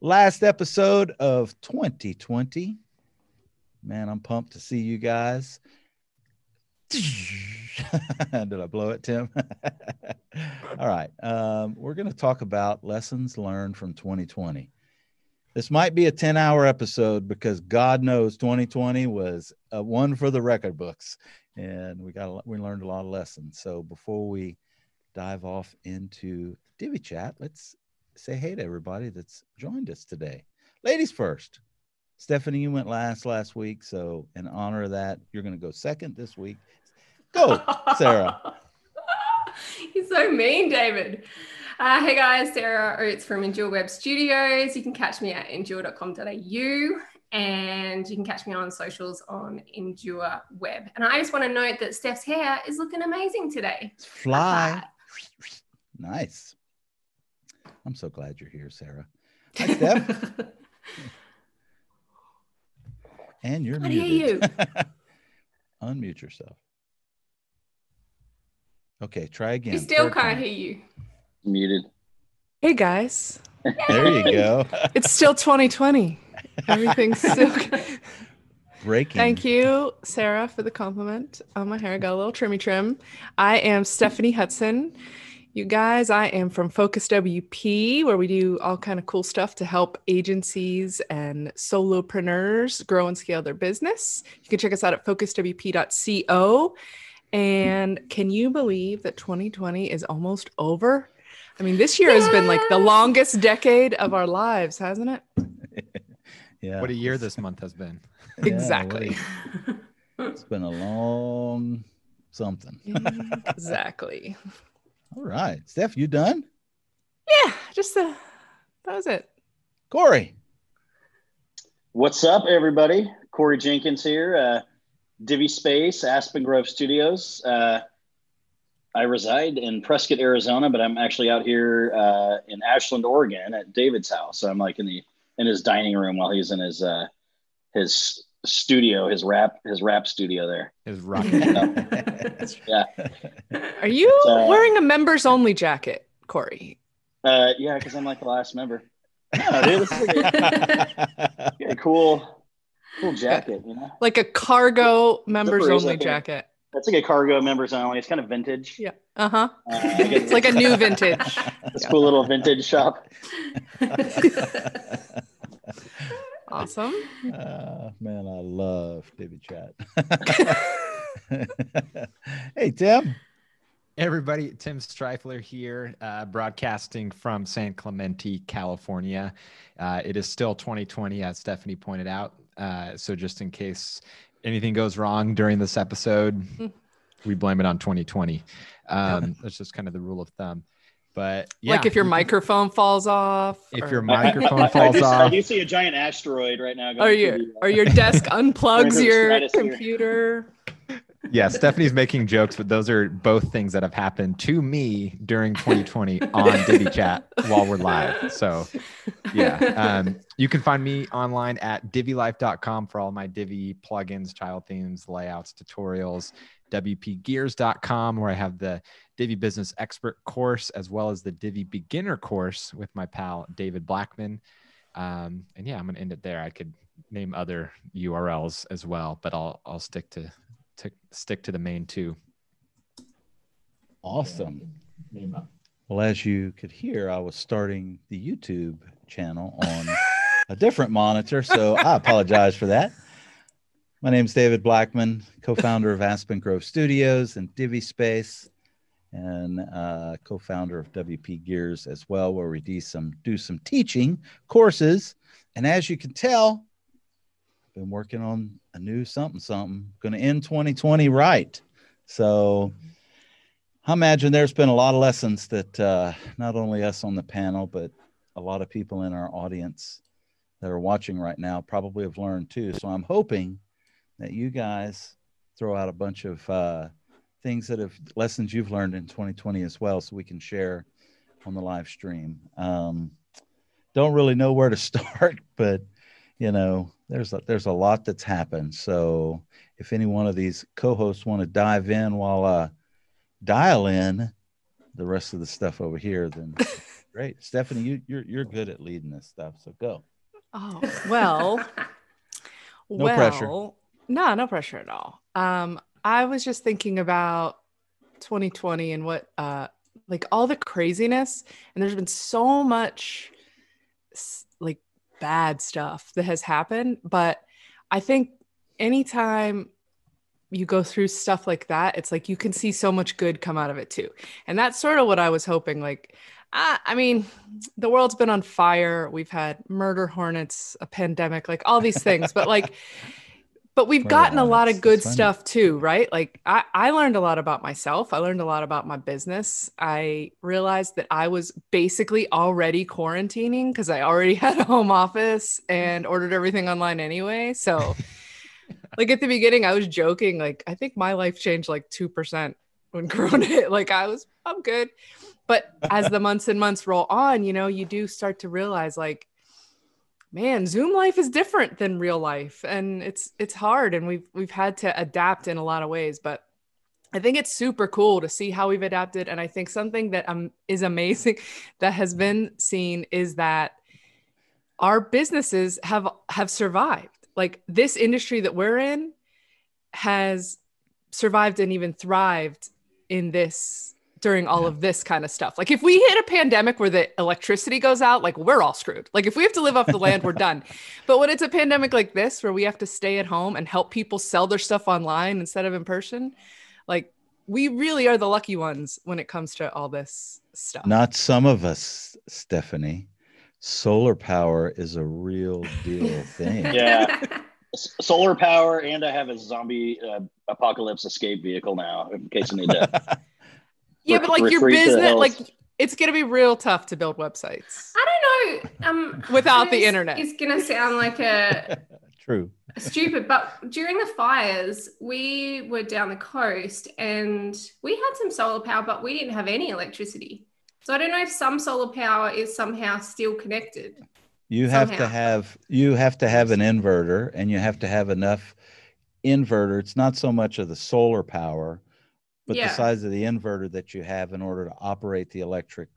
last episode of 2020. Man, I'm pumped to see you guys. Did I blow it, Tim? All right. Um, we're going to talk about lessons learned from 2020. This might be a 10 hour episode because God knows 2020 was a one for the record books. And we got, a, we learned a lot of lessons. So before we dive off into Divi Chat, let's say hey to everybody that's joined us today. Ladies first. Stephanie, you went last last week, so in honor of that, you're going to go second this week. Go, Sarah. You're so mean, David. Uh, hey guys, Sarah Oates from Endure Web Studios. You can catch me at endure.com.au and you can catch me on socials on Endure Web. And I just want to note that Steph's hair is looking amazing today. Fly. Nice. I'm so glad you're here, Sarah. Hi, Steph. and you're muted. I muted. hear you. Unmute yourself. Okay, try again. We still Third can't time. hear you. Muted. Hey guys, There you go. it's still 2020. Everything's still. Breaking. Thank you, Sarah, for the compliment on my hair. I got a little trimmy trim. I am Stephanie Hudson. You guys, I am from Focus WP, where we do all kind of cool stuff to help agencies and solopreneurs grow and scale their business. You can check us out at focuswp.co. And can you believe that 2020 is almost over? I mean, this year has been like the longest decade of our lives, hasn't it? Yeah. What a year this month has been. Yeah, what a- Exactly. It's been a long something. exactly. All right. Steph, you done? Yeah, just uh, that was it. Corey. What's up, everybody? Corey Jenkins here, uh, Divi Space, Aspen Grove Studios. Uh, I reside in Prescott, Arizona, but I'm actually out here uh, in Ashland, Oregon, at David's house. So I'm like in the in his dining room while he's in his uh, his studio, his rap his rap studio there. Is rock. Yeah, Are you uh, wearing a members only jacket, Corey? uh, yeah, because I'm like the last member. No, dude, this is a, a cool, cool jacket. You know, Like a cargo members Zippers, only I think. jacket. that's like a cargo members only. It's kind of vintage. Yeah. Uh huh. Uh, I It's like a new vintage. It's a cool little vintage shop. Awesome. Ah, man, I love David Chat. hey, Tim. Everybody, Tim Strifler here, uh, broadcasting from San Clemente, California. Uh, it is still 2020, as Stephanie pointed out. Uh, so, just in case anything goes wrong during this episode, we blame it on 2020. Um, that's just kind of the rule of thumb. But yeah, Like if your microphone falls off. if or- your I- I- microphone I, falls do, I off, do see a giant asteroid right now. or going your the, uh, or your desk unplugs your computer. yeah, Stephanie's making jokes, but those are both things that have happened to me during 2020 on Divi Chat while we're live. So, yeah, um, you can find me online at divilife.com for all my Divi plugins, child themes, layouts, tutorials. WPGears.com, where I have the Divi Business Expert course as well as the Divi Beginner course with my pal David Blackman. Um, and yeah, I'm gonna end it there. I could name other URLs as well, but I'll I'll stick to to stick to the main two. Awesome. Well, as you could hear, I was starting the YouTube channel on a different monitor, so I apologize for that. My name is David Blackman, co-founder of Aspen Grove Studios and Divi Space, and uh, co-founder of WP Gears as well, where we do some do some teaching courses. And as you can tell, I've been working on a new something something. Going to end 2020 right. So I imagine there's been a lot of lessons that uh, not only us on the panel, but a lot of people in our audience that are watching right now probably have learned too. So I'm hoping that you guys throw out a bunch of uh, things that have lessons you've learned in 2020 as well, so we can share on the live stream. Um, don't really know where to start, but you know, there's a, there's a lot that's happened. So if any one of these co-hosts want to dive in while uh, dial in the rest of the stuff over here, then Great, Stephanie, you you're you're good at leading this stuff, so go. Oh well, No well, pressure. No, no pressure at all. Um, I was just thinking about 2020 and what, uh, like all the craziness, and there's been so much, like bad stuff that has happened. But I think anytime you go through stuff like that, it's like you can see so much good come out of it too. And that's sort of what I was hoping. Like, I, I mean, the world's been on fire. We've had murder hornets, a pandemic, like all these things. But like, but we've gotten a lot of good stuff too, right? Like I, I learned a lot about myself. I learned a lot about my business. I realized that I was basically already quarantining because I already had a home office and ordered everything online anyway. So like at the beginning, I was joking, like, I think my life changed like 2% when Corona hit. Like I was, I'm good. But as the months and months roll on, you know, you do start to realize like, man, Zoom life is different than real life. And it's it's hard and we've we've had to adapt in a lot of ways. But I think it's super cool to see how we've adapted. And I think something that um, is amazing that has been seen is that our businesses have have survived. Like this industry that we're in has survived and even thrived in this during all Yeah. of this kind of stuff. Like if we hit a pandemic where the electricity goes out, like we're all screwed. Like if we have to live off the land, we're done. But when it's a pandemic like this where we have to stay at home and help people sell their stuff online instead of in person, like we really are the lucky ones when it comes to all this stuff. Not some of us, Stephanie. Solar power is a real deal thing. Yeah. Solar power, and I have a zombie uh, apocalypse escape vehicle now in case I need to. Yeah, but like your retreat to the business, like it's gonna be real tough to build websites. I don't know. Um, Without the internet. It's going to sound like a True. stupid, but during the fires, we were down the coast and we had some solar power, but we didn't have any electricity. So I don't know if some solar power is somehow still connected. You have to have you have to have an inverter and you have to have enough inverter. It's not so much of the solar power, but Yeah. the size of the inverter that you have in order to operate the electric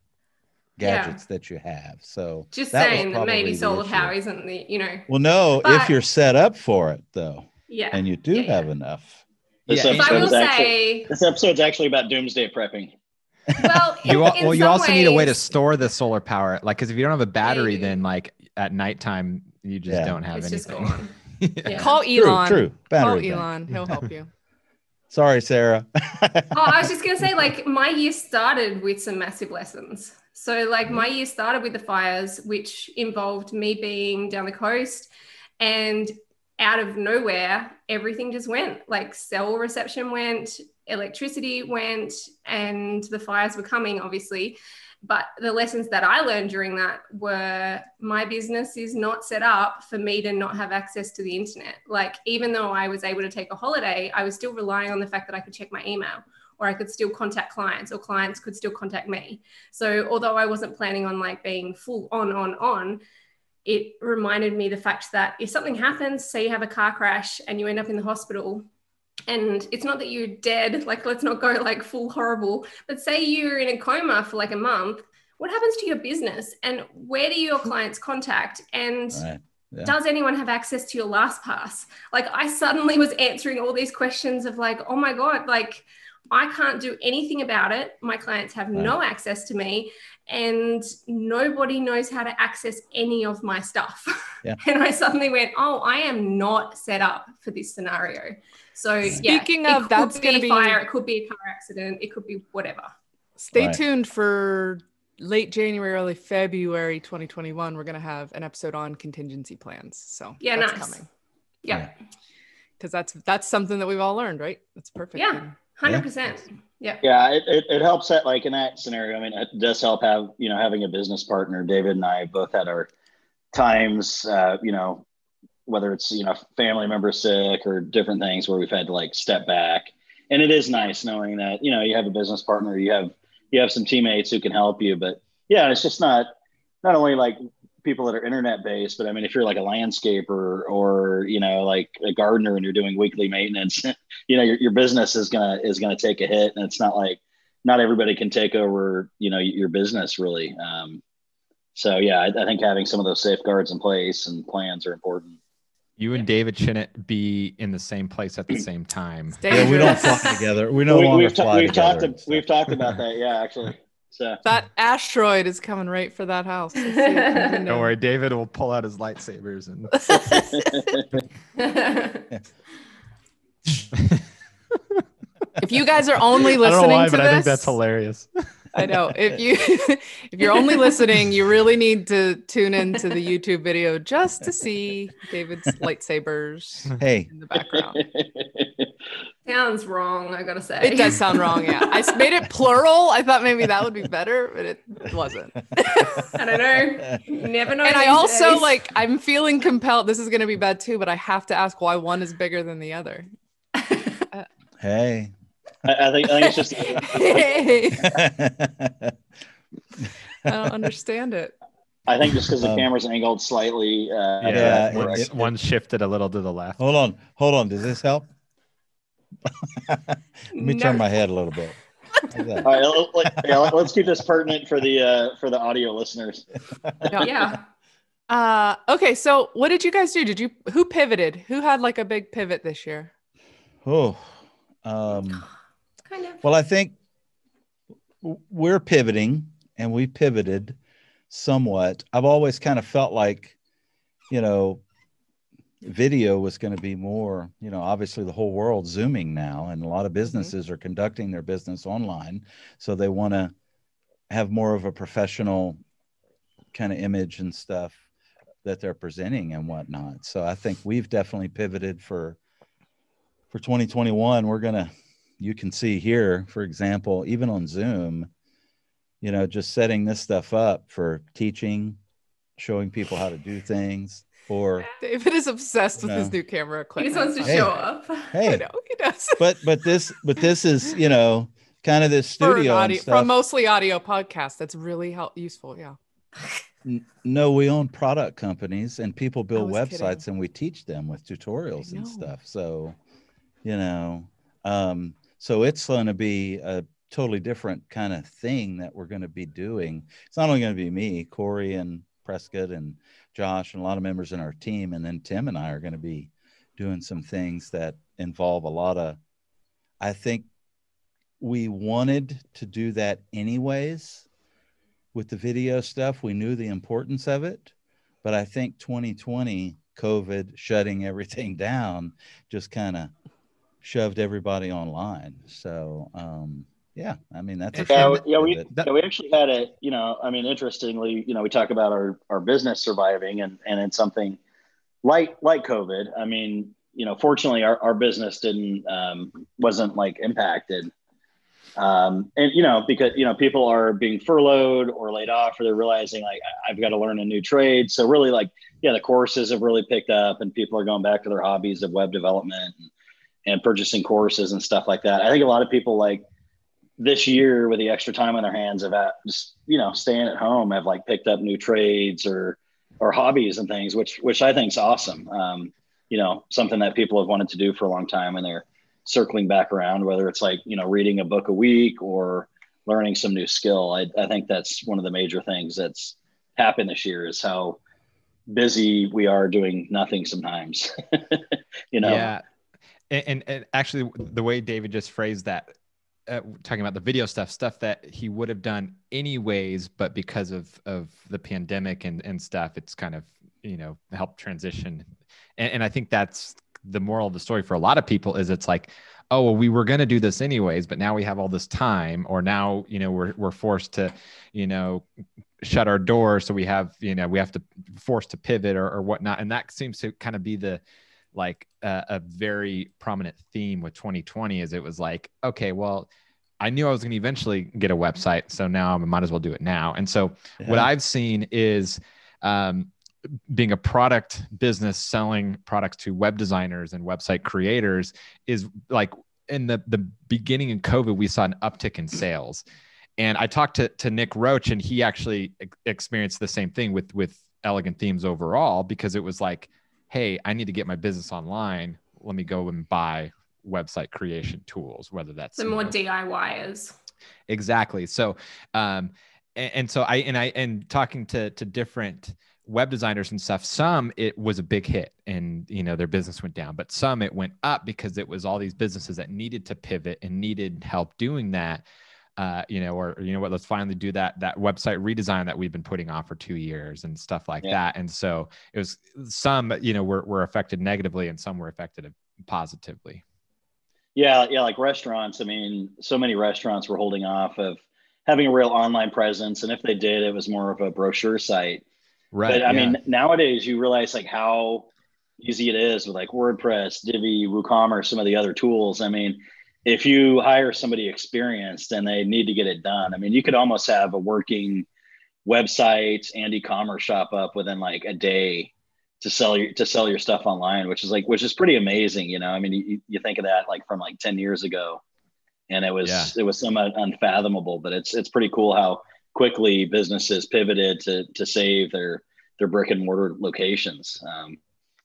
Yeah. gadgets that you have. So Just that saying that maybe solar power isn't the, you know, Well, no, But- if you're set up for it though, yeah. and you do Yeah, yeah. have enough. This Yeah, So I episode will is actually say, this episode's actually about doomsday prepping. well, You in- al- well, you some also need a way to store the solar power. Like, because if you don't have a battery, Maybe. then like at nighttime you just Yeah. don't have It's just anything. gone. Yeah. Yeah. Call Elon. true. Call Battery bank. Elon. He'll help you. Sorry, Sarah. Oh, I was just gonna say, like, my year started with some massive lessons. So, like, my year started with the fires, which involved me being down the coast, and out of nowhere, everything just went. Like, cell reception went, electricity went, and the fires were coming, obviously. But the lessons that I learned during that were my business is not set up for me to not have access to the internet. Like, even though I was able to take a holiday, I was still relying on the fact that I could check my email or I could still contact clients or clients could still contact me. So, although I wasn't planning on like being full on, on, on, it reminded me the fact that if something happens, say you have a car crash and you end up in the hospital, and it's not that you're dead, like let's not go like full horrible, but say you're in a coma for like a month, what happens to your business? And where do your clients contact? And Right. Yeah. does anyone have access to your LastPass? Like I suddenly was answering all these questions of like, oh my God, like I can't do anything about it. My clients have no access to me and nobody knows how to access any of my stuff. Yeah. and I suddenly went, oh, I am not set up for this scenario. So Speaking it of, that's gonna be- fire, it could be a car accident, it could be whatever. Stay Right. tuned for late January, early February 2021. We're going to have an episode on contingency plans. So Yeah, that's nice. coming Yeah, because that's that's something that we've all learned, right? That's perfect. Yeah. Hundred percent. Yeah. Yeah, it, it, it helps that like in that scenario. I mean, it does help have you know having a business partner. David and I both had our times, uh, you know, whether it's you know family member sick or different things where we've had to like step back. And it is nice knowing that you know you have a business partner, you have you have some teammates who can help you. But yeah, it's just not not only like people that are internet based, but I mean, if you're like a landscaper or you know like a gardener and you're doing weekly maintenance, you know your, your business is gonna is gonna take a hit, and it's not like not everybody can take over you know your business really. Um, so yeah, I, I think having some of those safeguards in place and plans are important. You and David shouldn't be in the same place at the same time. Yeah, we don't fly together. We no we, longer we've, ta- fly we've together. talked we've talked about that. Yeah, actually. So That asteroid is coming right for that house. I see it from the window. Don't worry, David will pull out his lightsabers and If you guys are only I don't know listening why, to but this, I think that's hilarious. I know. If you if you're only listening, you really need to tune into the YouTube video just to see David's lightsabers Hey, in the background. Sounds wrong, I gotta say. It does sound wrong, yeah. I made it plural. I thought maybe that would be better, but it wasn't. I don't know. You never know. And I also days. like I'm feeling compelled. This is gonna be bad too, but I have to ask why one is bigger than the other. Uh, hey. I, I think I think it's just I don't understand it. I think just because the Um, camera's angled slightly. Uh, Yeah, Yeah, one, it- it- one shifted a little to the left. hold on, hold on. Does this help? Let me turn my head a little bit. All right, let, let, yeah, let's keep this pertinent for the uh, for the audio listeners. Yeah. Uh okay, so what did you guys do? Did you who pivoted? Who had like a big pivot this year? Oh, um, Kind of. well, I think we're pivoting and we pivoted somewhat. I've always kind of felt like, you know, video was going to be more, you know, obviously the whole world zooming now and a lot of mm-hmm. businesses are conducting their business online. So they want to have more of a professional kind of image and stuff that they're presenting and whatnot. So I think we've definitely pivoted for for 2021. We're gonna you can see here, for example, even on Zoom, you know, just setting this stuff up for teaching, showing people how to do things, or David is obsessed with his new camera He just wants to Hey. show up. I hey, know he does. but but this but this is you know kind of this for, an studio and audio, for a mostly audio podcast, that's really help, useful. Yeah. No, we own product companies and people build websites kidding. and we teach them with tutorials and stuff. So, you know, um, so it's going to be a totally different kind of thing that we're going to be doing. It's not only going to be me, Corey and Prescott and Josh and a lot of members in our team, and then Tim and I are going to be doing some things that involve a lot of. I think we wanted to do that anyways with the video stuff. We knew the importance of it, but I think 2020 COVID shutting everything down just kind of shoved everybody online. So, um, yeah, I mean that's a Yeah, yeah, we. That- yeah, we actually had a you know, I mean, interestingly, you know, we talk about our our business surviving and and it's something like like COVID. I mean, you know, fortunately, our our business didn't um, wasn't like impacted. Um, and you know, because you know, people are being furloughed or laid off, or they're realizing like I- I've got to learn a new trade. So really, like, yeah, the courses have really picked up, and people are going back to their hobbies of web development and, and purchasing courses and stuff like that. I think a lot of people like this year with the extra time on their hands of just you know staying at home have like picked up new trades or or hobbies and things which which i think is awesome um, you know something that people have wanted to do for a long time and they're circling back around whether it's like you know reading a book a week or learning some new skill i, I think that's one of the major things that's happened this year is how busy we are doing nothing sometimes you know Yeah. And, and, actually, the way David just phrased that, uh, talking about the video stuff, stuff that he would have done anyways, but because of of the pandemic and and stuff, it's kind of you know helped transition. And, and I think that's the moral of the story for a lot of people is it's like, oh, well, we were going to do this anyways, but now we have all this time, or now you know we're we're forced to, you know, shut our doors, so we have you know we have to forced to pivot or, or whatnot, and that seems to kind of be the like uh, a very prominent theme with 2020 is it was like okay well i knew i was going to eventually get a website so now i might as well do it now. And so what i've seen is um, being a product business selling products to web designers and website creators is like in the the beginning in covid we saw an uptick in sales. And i talked to, to nick roach and he actually ex- experienced the same thing with with elegant themes overall because it was like hey i need to get my business online let me go and buy website creation tools whether that's the more know, DIYers. Exactly. So, um, and, and so I and I and talking to to different web designers and stuff some it was a big hit and you know their business went down but some it went up because it was all these businesses that needed to pivot and needed help doing that uh, you know or you know what let's finally do that that website redesign that we've been putting off for two years and stuff like yeah. that and so it was some you know were, were affected negatively and some were affected positively yeah yeah like restaurants i mean so many restaurants were holding off of having a real online presence and if they did it was more of a brochure site Right. But I yeah. mean, nowadays you realize like how easy it is with like WordPress, Divi, WooCommerce, some of the other tools. I mean, if you hire somebody experienced and they need to get it done, I mean, you could almost have a working website and e-commerce shop up within like a day to sell your to sell your stuff online, which is like which is pretty amazing. You know, I mean, you, you think of that like from like ten years ago, and it was yeah. it was somewhat unfathomable. But it's it's pretty cool how quickly businesses pivoted to to save their their brick and mortar locations, um,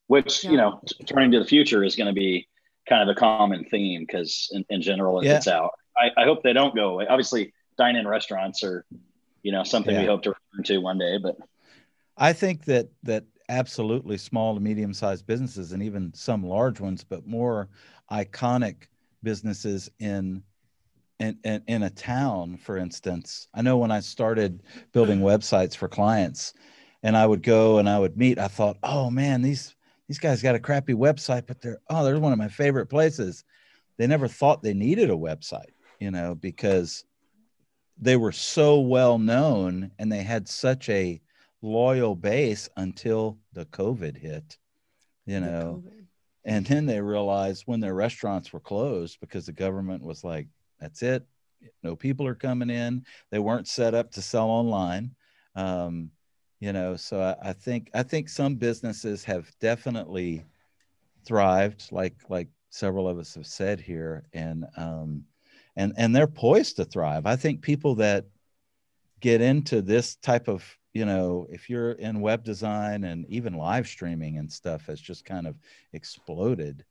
which yeah. you know, t- turning to the future is going to be kind of a common theme because in, in, general it yeah. gets out. I, I, hope they don't go away. Obviously, dine-in restaurants are you know something yeah. we hope to return to one day, but I think that that absolutely small to medium-sized businesses and even some large ones, but more iconic businesses in in, in, in a town, for instance, I know when I started building websites for clients and I would go and I would meet, I thought, oh man, these these guys got a crappy website, but they're oh, they're one of my favorite places. They never thought they needed a website, you know, because they were so well known and they had such a loyal base until the COVID hit, you know. And then they realized when their restaurants were closed because the government was like, that's it. No people are coming in. They weren't set up to sell online. Um, you know, so I, I think I think some businesses have definitely thrived, like like several of us have said here, and um, and and they're poised to thrive. I think people that get into this type of you know if you're in web design and even live streaming and stuff has just kind of exploded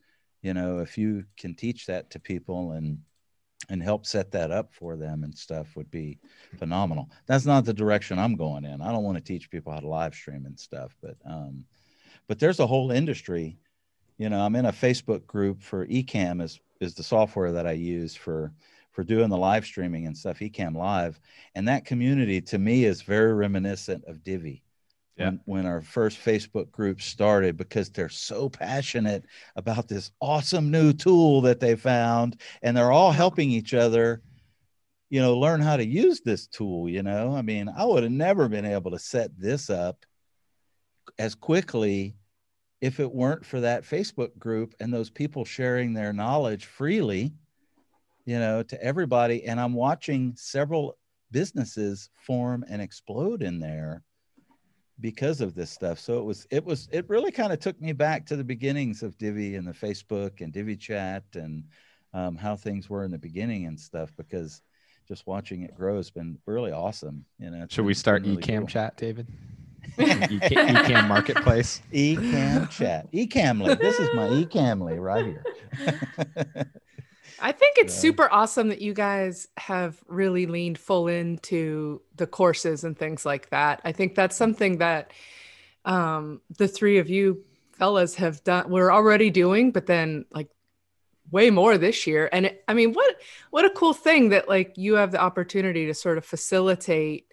you know if you can teach that to people and and help set that up for them and stuff would be phenomenal. That's not the direction I'm going in. I don't want to teach people how to live stream and stuff, but um, but there's a whole industry. You know, I'm in a Facebook group for Ecamm is is the software that I use for for doing the live streaming and stuff, Ecamm Live, and that community to me is very reminiscent of Divi yeah. when, when our first Facebook group started because they're so passionate about this awesome new tool that they found and they're all helping each other you know learn how to use this tool you know? I mean i would have never been able to set this up as quickly if it weren't for that facebook group and those people sharing their knowledge freely you know to everybody. And i'm watching several businesses form and explode in there because of this stuff. So it was it was it really kind of took me back to the beginnings of Divi and the Facebook and Divi chat and um, how things were in the beginning and stuff because just watching it grow has been really awesome. You know, should we start really Ecamm cool. chat, David? Ecamm, Ecamm marketplace. Ecamm chat. eCamly. This is my eCamly right here. I think it's super awesome that you guys have really leaned full into the courses and things like that. I think that's something that um, the three of you fellas have done. We're already doing, but then like way more this year. And it, I mean, what what a cool thing that like you have the opportunity to sort of facilitate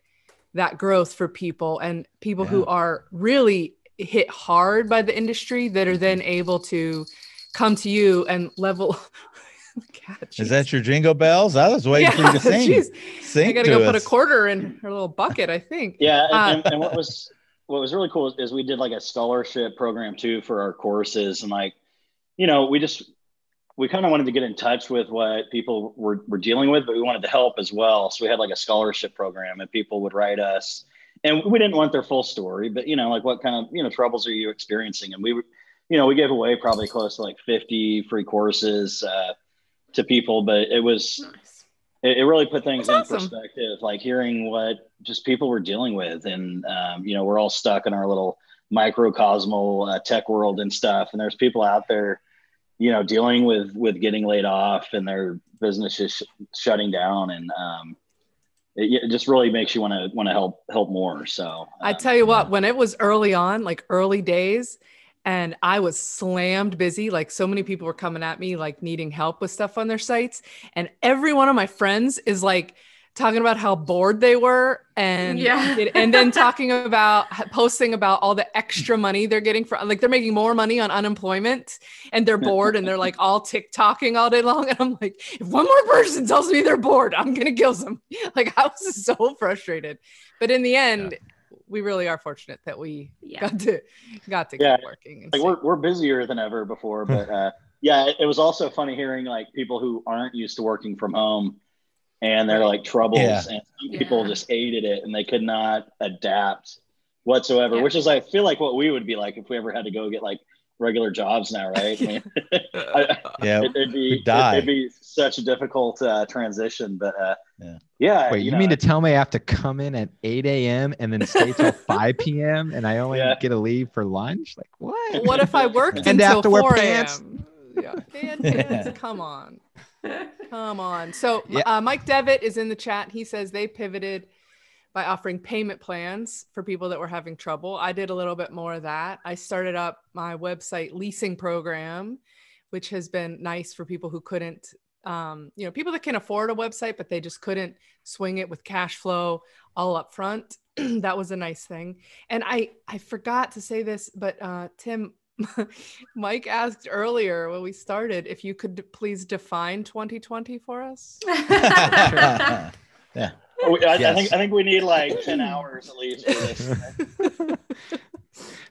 that growth for people and people yeah. who are really hit hard by the industry that are then able to come to you and level God, Is that your jingle bells? I was waiting yeah, for you to sing. Geez. Sing I gotta go us. put a quarter in her little bucket. I think. Yeah, and, uh, and, and what was what was really cool is we did like a scholarship program too for our courses, and like, you know, we just we kind of wanted to get in touch with what people were, were dealing with, but we wanted to help as well. So we had like a scholarship program, and people would write us, and we didn't want their full story, but you know, like what kind of you know troubles are you experiencing? And we, you know, we gave away probably close to like fifty free courses. Uh, to people, but it was nice. it, it, really put things That's in awesome. perspective. Like hearing what just people were dealing with, and um, you know, we're all stuck in our little microcosmal uh, tech world and stuff, and there's people out there, you know, dealing with with getting laid off and their business is sh- shutting down, and um, it, it just really makes you want to want to help help more. So I um, tell you what, when it was early on, like early days, and I was slammed busy, like so many people were coming at me, like needing help with stuff on their sites. And every one of my friends is like, talking about how bored they were and Yeah. and then talking about posting about all the extra money they're getting for like they're making more money on unemployment and they're bored and they're like all TikToking all day long and I'm like if one more person tells me they're bored I'm going to kill them like I was so frustrated but in the end we really are fortunate that we Yeah. got to got to Yeah. keep working and like stay- we're, we're busier than ever before but uh yeah it, it was also funny hearing like people who aren't used to working from home and they're like troubles Yeah. and some people just hated it and they could not adapt whatsoever Yeah. which is i feel like what we would be like if we ever had to go get like regular jobs now right I mean, I- Yeah. it, would be We'd die. it'd be such a difficult uh, transition but uh Yeah. yeah Wait, you, know, mean to tell me I have to come in at 8 a.m. and then stay till 5 p.m. and I only Yeah. get to leave for lunch? Like what? what if I worked And to have until to wear 4 pants? a.m. Yeah, and pants. Come on. Come on. So Yeah. uh, Mike Devitt is in the chat. He says they pivoted by offering payment plans for people that were having trouble. I did a little bit more of that. I started up my website leasing program, which has been nice for people who couldn't, um, you know, people that can afford a website, but they just couldn't swing it with cash flow all up front. that was a nice thing. And I, I forgot to say this, but uh, Tim, Mike asked earlier when we started if you could please define 2020 for us. Oh, I, I Yes. think i think we need like 10 hours at least for this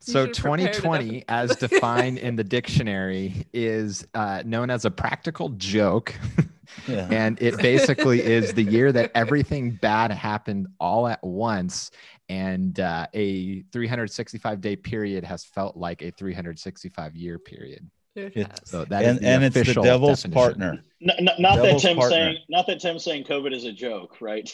So should prepare the 2020, as defined in the dictionary, is uh, known as a practical joke, yeah. and it basically is the year that everything bad happened all at once, and uh, a 365 day period has felt like a 365 year period. It It- has. So that is and the and it's the devil's definition. partner. N- n- not that Devil's Tim's partner. saying, not that Tim's saying COVID is a joke, right?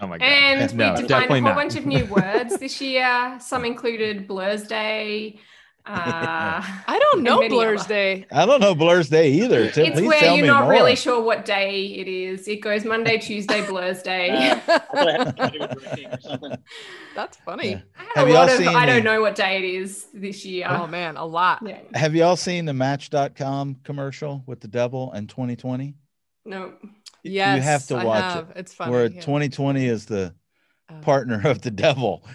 Oh my god! And we defined a whole not. bunch of new words this year. Some included Blur's Day. Uh, I don't know many Blur's other. Day. I don't know Blur's Day either. Tim, it's please where tell you're not more. really sure what day it is. It goes Monday, Tuesday, Blur's Day. Uh, I thought I had somebody was drinking or something. That's funny. Yeah. I had Have a y'all lot of seen I don't the- know what day it is this year. Oh man, a lot. yeah. Have y'all seen the Match.com commercial with the devil in 2020? No. Yes, you have to watch have. it. It's funny. Where yeah. 2020 is the Uh, partner of the devil,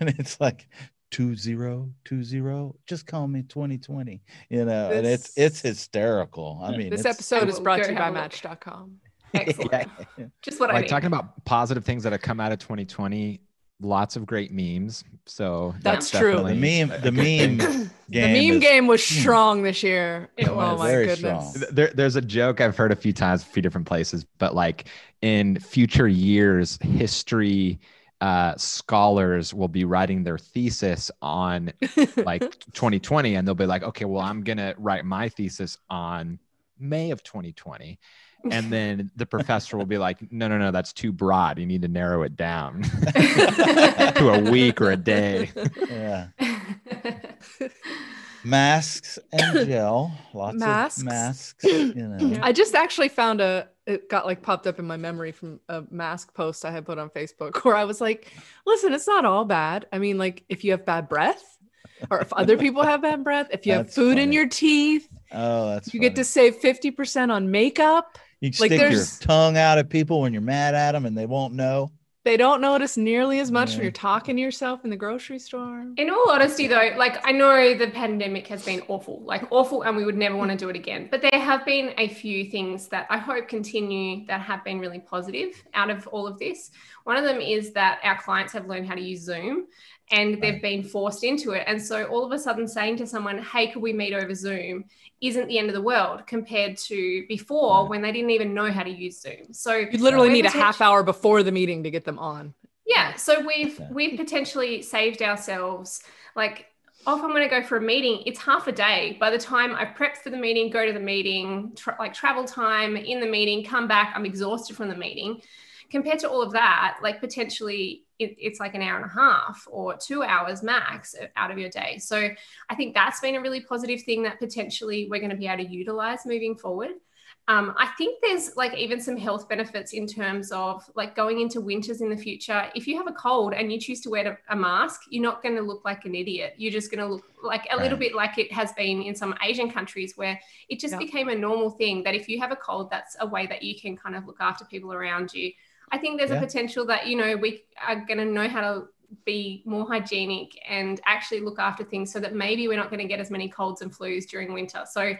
and it's like two zero two zero. Just call me 2020. You know, and it's it's hysterical. I mean, This episode is brought to you by have a look. Match.com. Excellent. Just what I like need. talking about positive things that have come out of 2020 lots of great memes so That's true. the definitely meme the good thing. meme the game meme is- game was Hmm. strong this year. It oh was. my Very goodness. strong. there, there's a joke i've heard a few times a few different places but like in future years history uh, scholars will be writing their thesis on like 2020 and they'll be like okay well i'm gonna write my thesis on may of 2020 and then the professor will be like no no no that's too broad. You need to narrow it down to a week or a day. Yeah. Masks and gel. Lots Masks. of masks you know. I just actually found a it got like popped up in my memory from a mask post I had put on Facebook where I was like, listen, it's not all bad. I mean, like if you have bad breath, or if other people have bad breath, if you have That's food in your teeth, oh that's you get to save 50% on makeup. you like, stick your there's- tongue out at people when you're mad at them and they won't know They don't notice nearly as much when you're talking to yourself in the grocery store. In all honesty, though, like I know the pandemic has been awful, like awful, and we would never want to do it again. But there have been a few things that I hope continue that have been really positive out of all of this. One of them is that our clients have learned how to use Zoom and they've been forced into it. And so all of a sudden saying to someone, hey, could we meet over Zoom isn't the end of the world compared to before when they didn't even know how to use Zoom. So You literally need a half hour before the meeting to get them on. yeah, so we've we've potentially saved ourselves like oh, if I'm going to go for a meeting, it's half a day. By the time I prep for the meeting, go to the meeting, tra- like travel time in the meeting, come back, I'm exhausted from the meeting. Compared to all of that, like potentially it, it's like an hour and a half or two hours max out of your day. So I think that's been a really positive thing that potentially we're going to be able to utilize moving forward. um, I think there's like even some health benefits in terms of like going into winters in the future. If you have a cold and you choose to wear a mask, you're not going to look like an idiot. You're just going to look like a right. little bit like it has been in some Asian countries where it just became a normal thing that if you have a cold, that's a way that you can kind of look after people around you. I think there's yeah. a potential that, you know, we are going to know how to be more hygienic and actually look after things so that maybe we're not going to get as many colds and flus during winter. So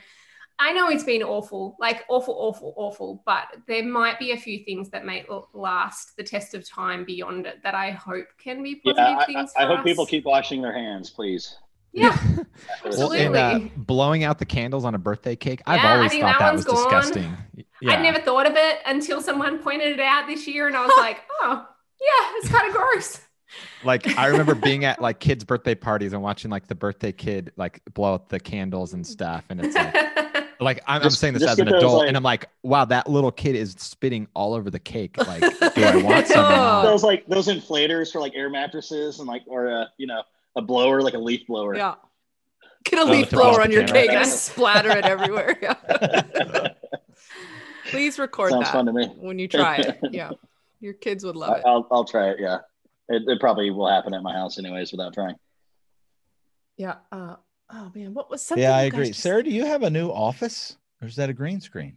I know it's been awful, like awful, awful, awful, but there might be a few things that may last the test of time beyond it that I hope can be positive yeah, things. I, I hope us. people keep washing their hands, please. Yeah, absolutely. Well, and, uh, blowing out the candles on a birthday cake, I've always thought that, that was gone. disgusting. Yeah. I'd never thought of it until someone pointed it out this year, and I was like, oh, yeah, it's kind of gross like I remember being at like kids' birthday parties and watching like the birthday kid like blow out the candles and stuff, and it's like, like I'm, just, I'm saying this as an adult, like, and I'm like, wow, that little kid is spitting all over the cake. Like, do I want some? Those like those inflators for like air mattresses and like or a you know a blower like a leaf blower. Yeah. Get a oh, leaf blower on your cake and splatter it everywhere. Yeah. Please record Sounds that fun to me. when you try it. Yeah. Your kids would love it. I'll, I'll try it. Yeah. It, it probably will happen at my house anyways without trying. Yeah. Uh, oh man, what was something? Yeah, I agree. Just... Sarah, do you have a new office or is that a green screen?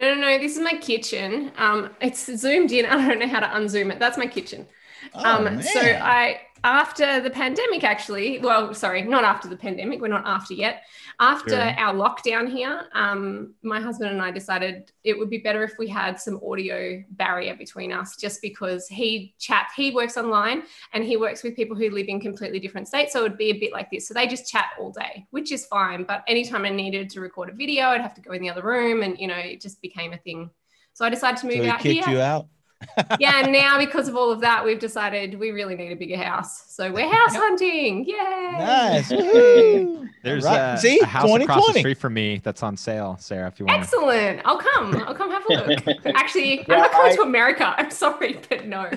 No, no, no. This is my kitchen. Um, it's zoomed in. I don't know how to unzoom it. That's my kitchen. Oh, um, so I after the pandemic, actually, well, sorry, not after the pandemic, we're not after yet. After sure. our lockdown here, um, my husband and I decided it would be better if we had some audio barrier between us, just because he chat, he works online and he works with people who live in completely different states. So it would be a bit like this. So they just chat all day, which is fine. But anytime I needed to record a video, I'd have to go in the other room, and you know, it just became a thing. So I decided to move so out kicked here. you out? Yeah, and now because of all of that, we've decided we really need a bigger house. So we're house hunting. Yay! Nice. There's right. a, See, a house across the street from me that's on sale, Sarah. If you want. Excellent. I'll come. I'll come have a look. Actually, yeah, I'm not coming I, to America. I'm sorry, but no.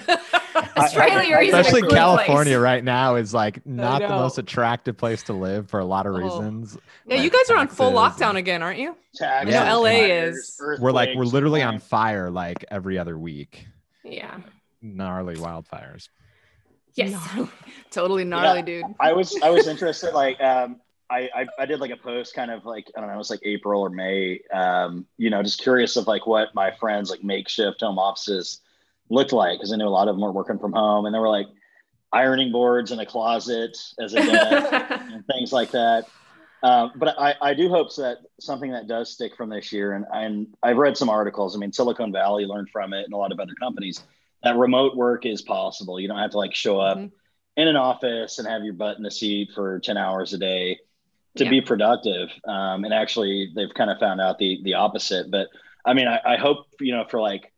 Australia I, I, especially California place. right now is like not the most attractive place to live for a lot of oh. reasons. Yeah, like you guys are on full lockdown again, aren't you? Taxes, yeah. LA is. We're like we're literally on fire like every other week. Yeah. Gnarly wildfires. Yes. Gnarly. totally gnarly, yeah, dude. I was I was interested. Like um I, I, I did like a post kind of like I don't know, it was like April or May. Um, you know, just curious of like what my friends like makeshift home offices looked like because I knew a lot of them were working from home and they were like ironing boards in a closet as a desk and things like that. Um, but I, I do hope that something that does stick from this year, and, and I've read some articles. I mean, Silicon Valley learned from it, and a lot of other companies that remote work is possible. You don't have to like show up mm-hmm. in an office and have your butt in the seat for ten hours a day to yeah. be productive. Um, and actually, they've kind of found out the the opposite. But I mean, I, I hope you know for like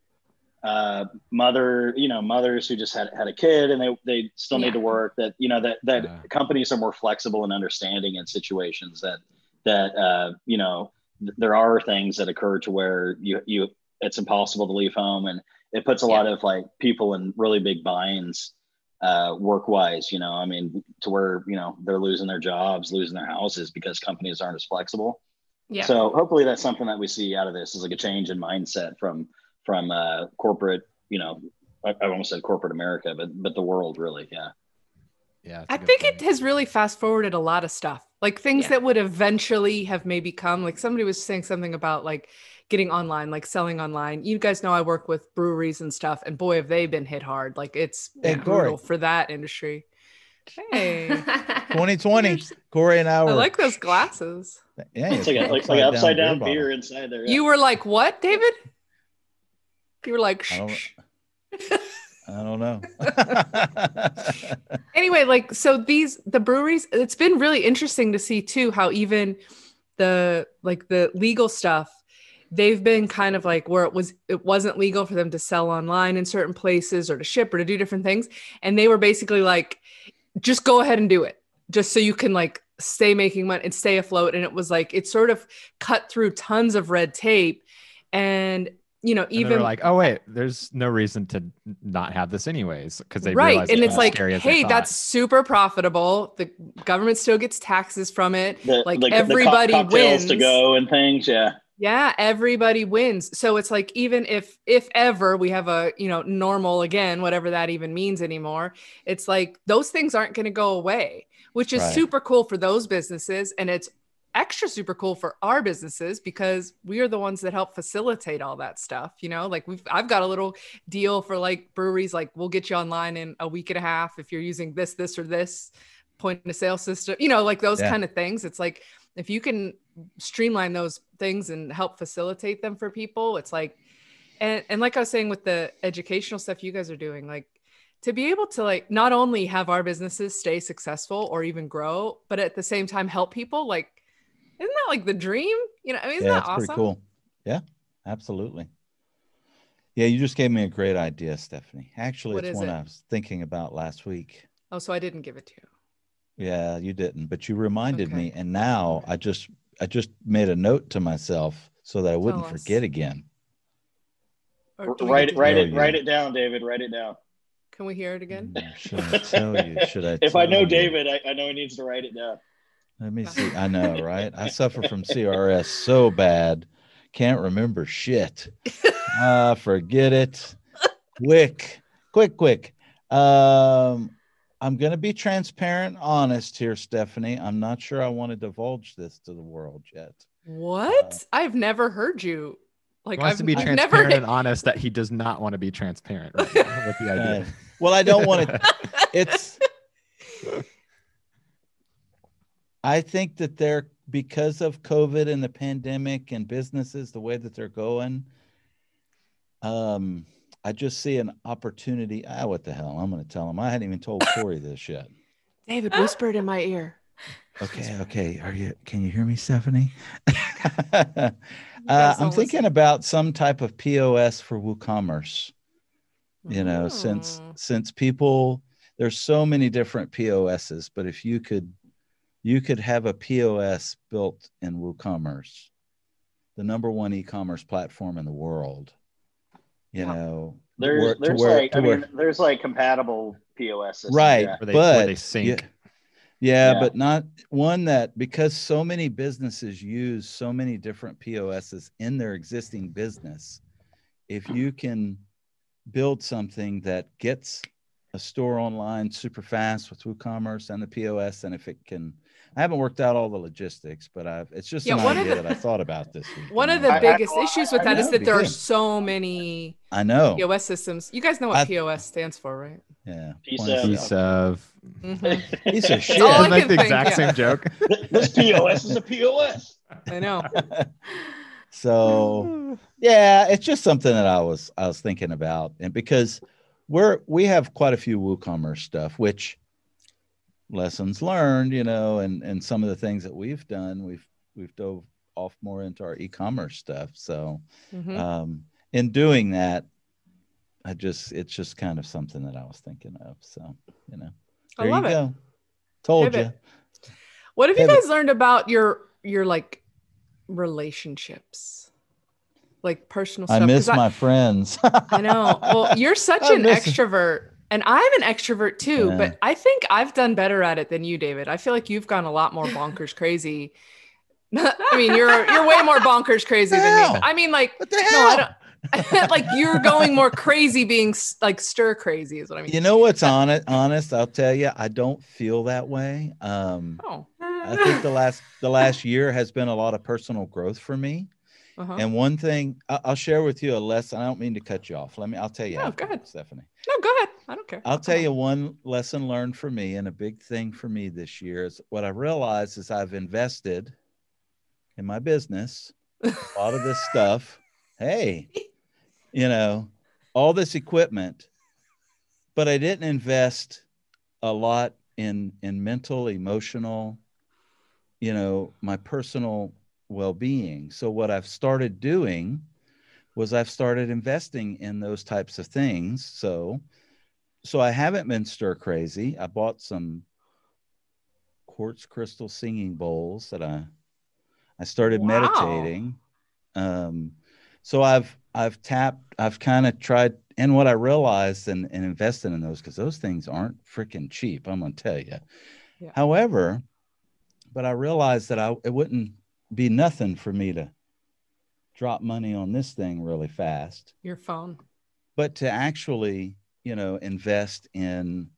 uh, mother, you know, mothers who just had had a kid and they they still yeah. need to work. That you know that that yeah. companies are more flexible and understanding in situations that that uh, you know th- there are things that occur to where you you it's impossible to leave home and it puts a yeah. lot of like people in really big binds uh, work wise. You know, I mean, to where you know they're losing their jobs, losing their houses because companies aren't as flexible. Yeah. So hopefully that's something that we see out of this is like a change in mindset from from uh, corporate, you know, I, I almost said corporate America, but but the world really, yeah. Yeah, I think point. it has really fast forwarded a lot of stuff, like things yeah. that would eventually have maybe come. Like somebody was saying something about like getting online, like selling online. You guys know I work with breweries and stuff, and boy, have they been hit hard. Like it's hey, brutal for that industry. Hey, 2020, Corey and I were. I like those glasses. Yeah, it's like, a, like, like upside down, down beer, beer inside there. Yeah. You were like, "What, David?" You were like, I don't, I don't know. anyway, like, so these, the breweries, it's been really interesting to see too how even the, like, the legal stuff, they've been kind of like where it was, it wasn't legal for them to sell online in certain places or to ship or to do different things. And they were basically like, just go ahead and do it just so you can like stay making money and stay afloat. And it was like, it sort of cut through tons of red tape. And you know, even like, oh wait, there's no reason to not have this anyways, because they right, and it's like, hey, that's super profitable. The government still gets taxes from it. The, like, like everybody wins to go and things, yeah. Yeah, everybody wins. So it's like even if if ever we have a, you know, normal again, whatever that even means anymore, it's like those things aren't going to go away, which is Right. super cool for those businesses and it's extra super cool for our businesses because we are the ones that help facilitate all that stuff, you know? Like we've I've got a little deal for like breweries like we'll get you online in a week and a half if you're using this this or this point of sale system, you know, like those Yeah. kind of things. It's like if you can streamline those things and help facilitate them for people it's like and and like i was saying with the educational stuff you guys are doing like to be able to like not only have our businesses stay successful or even grow but at the same time help people like isn't that like the dream you know i mean isn't yeah, that it's awesome pretty cool. Yeah, absolutely. Yeah, you just gave me a great idea, Stephanie. Actually, What it's is one it? I was thinking about last week. oh so i didn't give it to you Yeah, you didn't, but you reminded Okay. me, and now I just I just made a note to myself so that I wouldn't forget again. Or Write it, write it, you. write it down, David. Write it down. can we hear it again Mm, Should I tell you? Should I? If I know you? David, I, I know he needs to write it down. Let me see. I know, right? I suffer from CRS so bad, can't remember shit. Ah, forget it. Quick, quick, quick. Um, I'm gonna be transparent, honest here, Stephanie. I'm not sure I want to divulge this to the world yet. what i've never heard you like He wants I've, to be I've transparent never and honest that he does not want to be transparent right now with the idea. Uh, well, I don't want to. It's. I think that they're because of COVID and the pandemic and businesses the way that they're going. Um, I just see an opportunity. Ah, what the hell? I'm going to tell them. I hadn't even told Corey this yet. david whispered in my ear Okay, okay. Are you? Can you hear me, Stephanie? uh, I'm thinking about some type of POS for WooCommerce. You know, since Mm. since people there's so many different POSs, but if you could you could have a POS built in WooCommerce, the number one e-commerce platform in the world. You Yeah. know, There's where- there's where- like I where- mean there's like compatible POS systems. right yeah. They, but they sync. yeah, yeah, Yeah. but not one that because so many businesses use so many different POSs in their existing business. If you can build something that gets a store online super fast with WooCommerce and the POS, and if it can, I haven't worked out all the logistics, but I've it's just Yeah, an idea the- that I thought about this week. One of the I- I- biggest I- issues with I that is know, that there are so many I know, POS systems. You guys know what I- POS stands for, right? yeah, Piece point of- Piece of. Mhm. piece of shit. all I Isn't like the think, exact yeah. same joke. this POS is a POS. I know. so yeah it's just something that i was i was thinking about and because we're we have quite a few woocommerce stuff which lessons learned you know and and some of the things that we've done we've we've dove off more into our e-commerce stuff. So Mhm. um in doing that i just it's just kind of something that i was thinking of so you know. I there love you it. go. Told Pivot. you What have you guys learned about your your like relationships, like personal i miss my friends. I know. Well, you're such I an extrovert, and I'm an extrovert too. Yeah. But I think I've done better at it than you, David. I feel like you've gone a lot more bonkers crazy. I mean, you're you're way more bonkers crazy than me. I mean, like, what the no, hell I don't. like you're going more crazy, being like stir crazy is what I mean. You know what's honest? Honest, I'll tell you, I don't feel that way. Um, Oh. I think the last the last year has been a lot of personal growth for me. Uh-huh. And one thing I'll share with you a lesson. I don't mean to cut you off. Let me. I'll tell you. No, go ahead. Stephanie. no, go ahead. I don't care. I'll tell you one lesson learned for me, and a big thing for me this year is what I realized is I've invested in my business a lot of this stuff. Hey, you know, all this equipment, but I didn't invest a lot in in mental, emotional, you know, my personal well-being. So what I've started doing was I've started investing in those types of things. So so I haven't been stir crazy. I bought some quartz crystal singing bowls that I I started Wow. meditating. Um so I've I've tapped I've kind of tried and what I realized and, and invested in those because those things aren't freaking cheap, I'm gonna tell you. Yeah. However, but I realized that I it wouldn't be nothing for me to drop money on this thing really fast. Your phone. But to actually, you know, invest in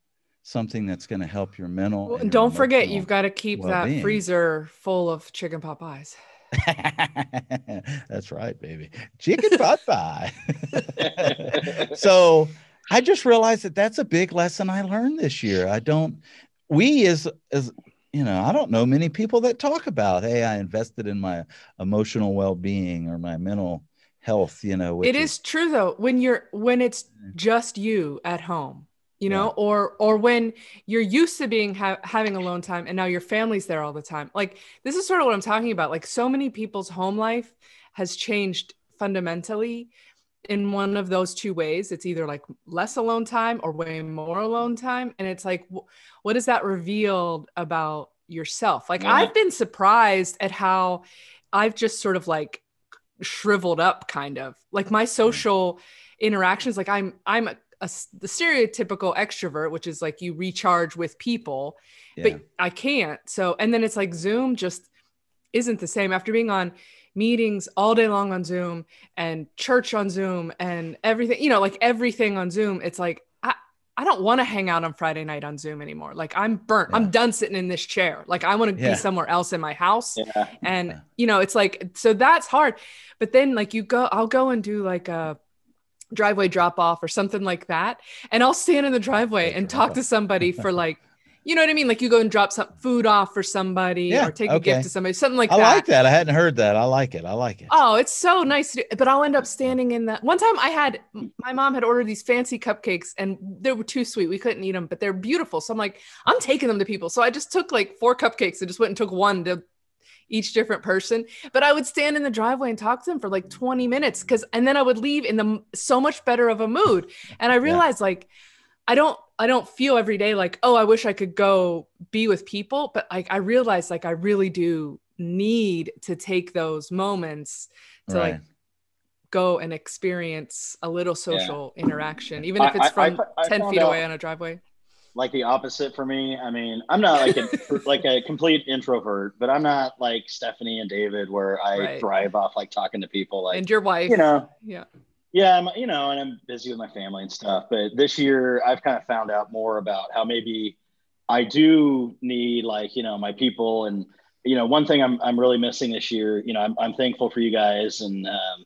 something that's going to help your mental. Well, and don't forget, you've got to keep well-being. that freezer full of chicken pot pies. That's right, baby. Chicken pot pie. so I just realized that that's a big lesson I learned this year. I don't, we as, as, you know, I don't know many people that talk about, hey, I invested in my emotional well being or my mental health, you know. It is true though, when you're when it's just you at home, you know, or or when you're used to being ha- having alone time and now your family's there all the time. Like this is sort of what I'm talking about. Like so many people's home life has changed fundamentally in one of those two ways. It's either like less alone time or way more alone time, and it's like, wh- what is that revealed about yourself? Like Yeah. I've been surprised at how I've just sort of like shriveled up kind of like my social interactions like i'm i'm a the stereotypical extrovert which is like you recharge with people yeah. but i can't so and then it's like zoom just isn't the same after being on meetings all day long on zoom and church on zoom and everything you know like everything on zoom it's like i i don't want to hang out on friday night on zoom anymore like i'm burnt Yeah. i'm done sitting in this chair like i want to Yeah. be somewhere else in my house Yeah. and Yeah. you know it's like so that's hard but then like you go i'll go and do like a driveway drop off or something like that and i'll stand in the driveway Driveway and talk to somebody for like you know what i mean like you go and drop some food off for somebody Yeah, or take a gift to somebody something like I that I like that. I hadn't heard that. I like it. I like it. Oh, it's so nice to do. But I'll end up standing in the one time I had my mom had ordered these fancy cupcakes and they were too sweet. We couldn't eat them, but they're beautiful. So I'm like, I'm taking them to people. So I just took like four cupcakes and just went and took one to each different person. But I would stand in the driveway and talk to them for like 20 minutes because and then I would leave in the so much better of a mood. And I realized like I don't I don't feel every day like, oh, I wish I could go be with people, but like I realize like I really do need to take those moments to right. like go and experience a little social interaction, even if it's I- I from fo- I 10 found feet out- away on a driveway. like the opposite for me. I mean, I'm not like a like a complete introvert, but I'm not like Stephanie and David where I Right. thrive off like talking to people. Like and your wife, you know, yeah. Yeah, I'm you know, and I'm busy with my family and stuff. But this year, I've kind of found out more about how maybe I do need like you know my people and you know one thing I'm I'm really missing this year. You know, I'm I'm thankful for you guys and um,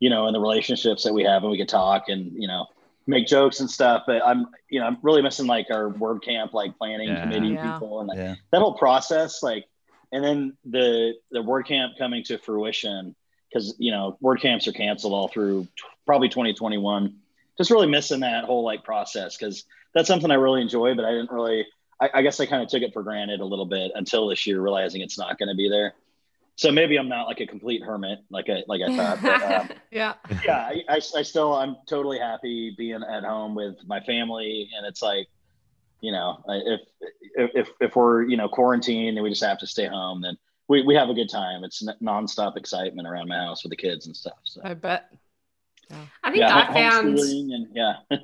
you know and the relationships that we have and we could talk and you know make jokes and stuff. But I'm you know I'm really missing like our WordCamp like planning Yeah. committee Yeah. people and like Yeah. that whole process like and then the the WordCamp coming to fruition because you know WordCamps are canceled all through t- probably 2021 just really missing that whole like process because that's something i really enjoy but i didn't really i, I guess i kind of took it for granted a little bit until this year realizing it's not going to be there so maybe i'm not like a complete hermit like i like i thought but, um, yeah. yeah I, I, I still i'm totally happy being at home with my family and it's like you know if if if, if we're you know quarantined and we just have to stay home then we, we have a good time it's n- nonstop excitement around my house with the kids and stuff so I bet. I think yeah I found homeschooling and yeah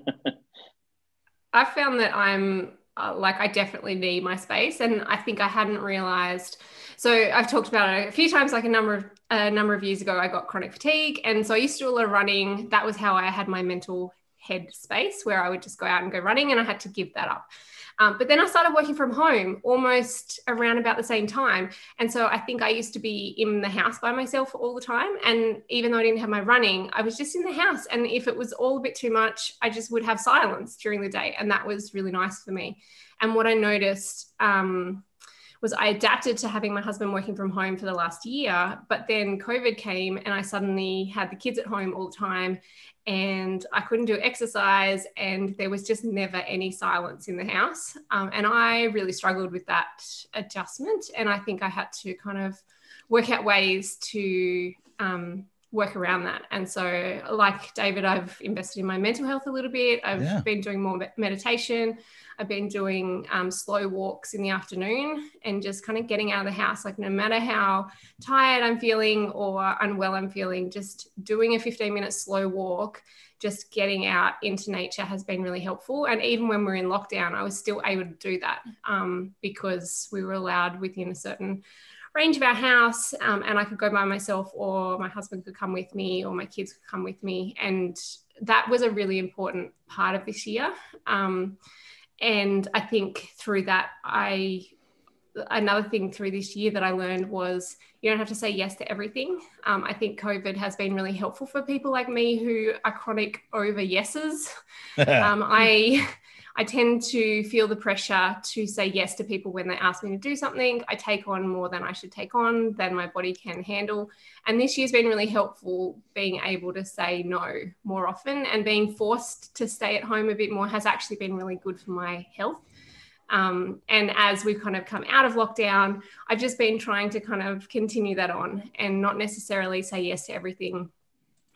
I found that I'm uh, like I definitely need my space, and I think I hadn't realized. So I've talked about it a few times. Like a number of a number of years ago, I got chronic fatigue, and so I used to do a lot of running. That was how I had my mental head space, where I would just go out and go running, and I had to give that up. Um, but then I started working from home almost around about the same time. And so I think I used to be in the house by myself all the time. And even though I didn't have my running, I was just in the house. And if it was all a bit too much, I just would have silence during the day. And that was really nice for me. And what I noticed um, was I adapted to having my husband working from home for the last year. But then COVID came and I suddenly had the kids at home all the time and I couldn't do exercise, and there was just never any silence in the house. Um, and I really struggled with that adjustment. And I think I had to kind of work out ways to um, work around that. And so, like David, I've invested in my mental health a little bit. I've Yeah. been doing more meditation. I've been doing um, slow walks in the afternoon and just kind of getting out of the house. Like, no matter how tired I'm feeling or unwell I'm feeling, just doing a 15 minute slow walk just getting out into nature has been really helpful. And even when we're in lockdown, I was still able to do that um, because we were allowed within a certain range of our house um, and I could go by myself or my husband could come with me or my kids could come with me. And that was a really important part of this year. Um, and I think through that, I another thing through this year that I learned was you don't have to say yes to everything. Um, I think COVID has been really helpful for people like me who are chronic over yeses. um, I I tend to feel the pressure to say yes to people when they ask me to do something. I take on more than I should take on, than my body can handle. And this year's been really helpful being able to say no more often and being forced to stay at home a bit more has actually been really good for my health. Um, and as we've kind of come out of lockdown, I've just been trying to kind of continue that on and not necessarily say yes to everything,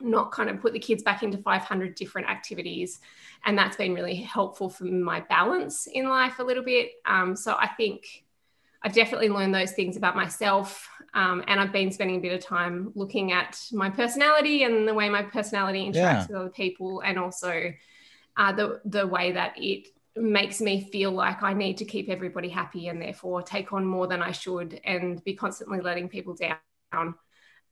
not kind of put the kids back into 500 different activities. And that's been really helpful for my balance in life a little bit. Um, so I think I've definitely learned those things about myself. Um, and I've been spending a bit of time looking at my personality and the way my personality interacts yeah. with other people, and also uh, the the way that it makes me feel like I need to keep everybody happy and therefore take on more than I should and be constantly letting people down.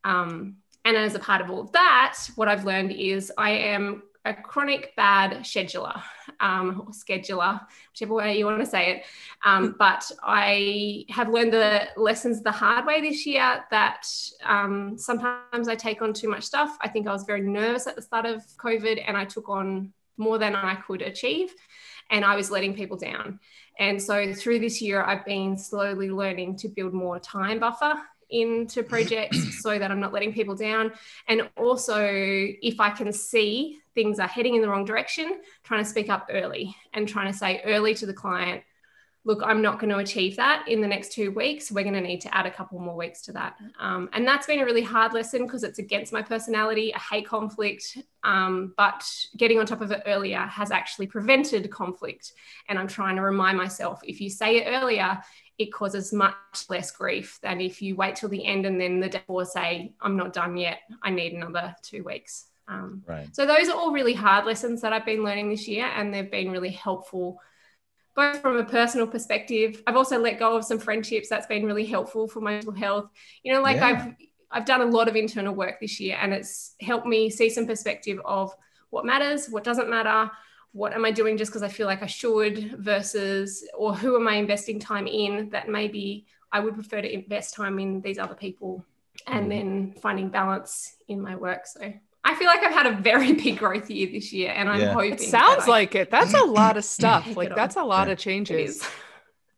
Um, and as a part of all of that, what I've learned is I am a chronic bad scheduler um, or scheduler, whichever way you want to say it. Um, but I have learned the lessons the hard way this year that um, sometimes I take on too much stuff. I think I was very nervous at the start of COVID and I took on more than I could achieve and I was letting people down. And so through this year, I've been slowly learning to build more time buffer into projects so that I'm not letting people down. And also, if I can see things are heading in the wrong direction, trying to speak up early and trying to say early to the client, look, I'm not going to achieve that in the next two weeks. We're going to need to add a couple more weeks to that. Um, and that's been a really hard lesson because it's against my personality. I hate conflict, um, but getting on top of it earlier has actually prevented conflict. And I'm trying to remind myself if you say it earlier, it causes much less grief than if you wait till the end and then the day before say, I'm not done yet. I need another two weeks. Um, right. So those are all really hard lessons that I've been learning this year, and they've been really helpful both from a personal perspective. I've also let go of some friendships that's been really helpful for my mental health. You know, like yeah. I've I've done a lot of internal work this year and it's helped me see some perspective of what matters, what doesn't matter, what am I doing just because I feel like I should versus or who am I investing time in that maybe I would prefer to invest time in these other people and mm. then finding balance in my work. So I feel like I've had a very big growth year this year, and I'm yeah. hoping. It sounds like it. That's a lot of stuff. like that's a lot yeah. of changes.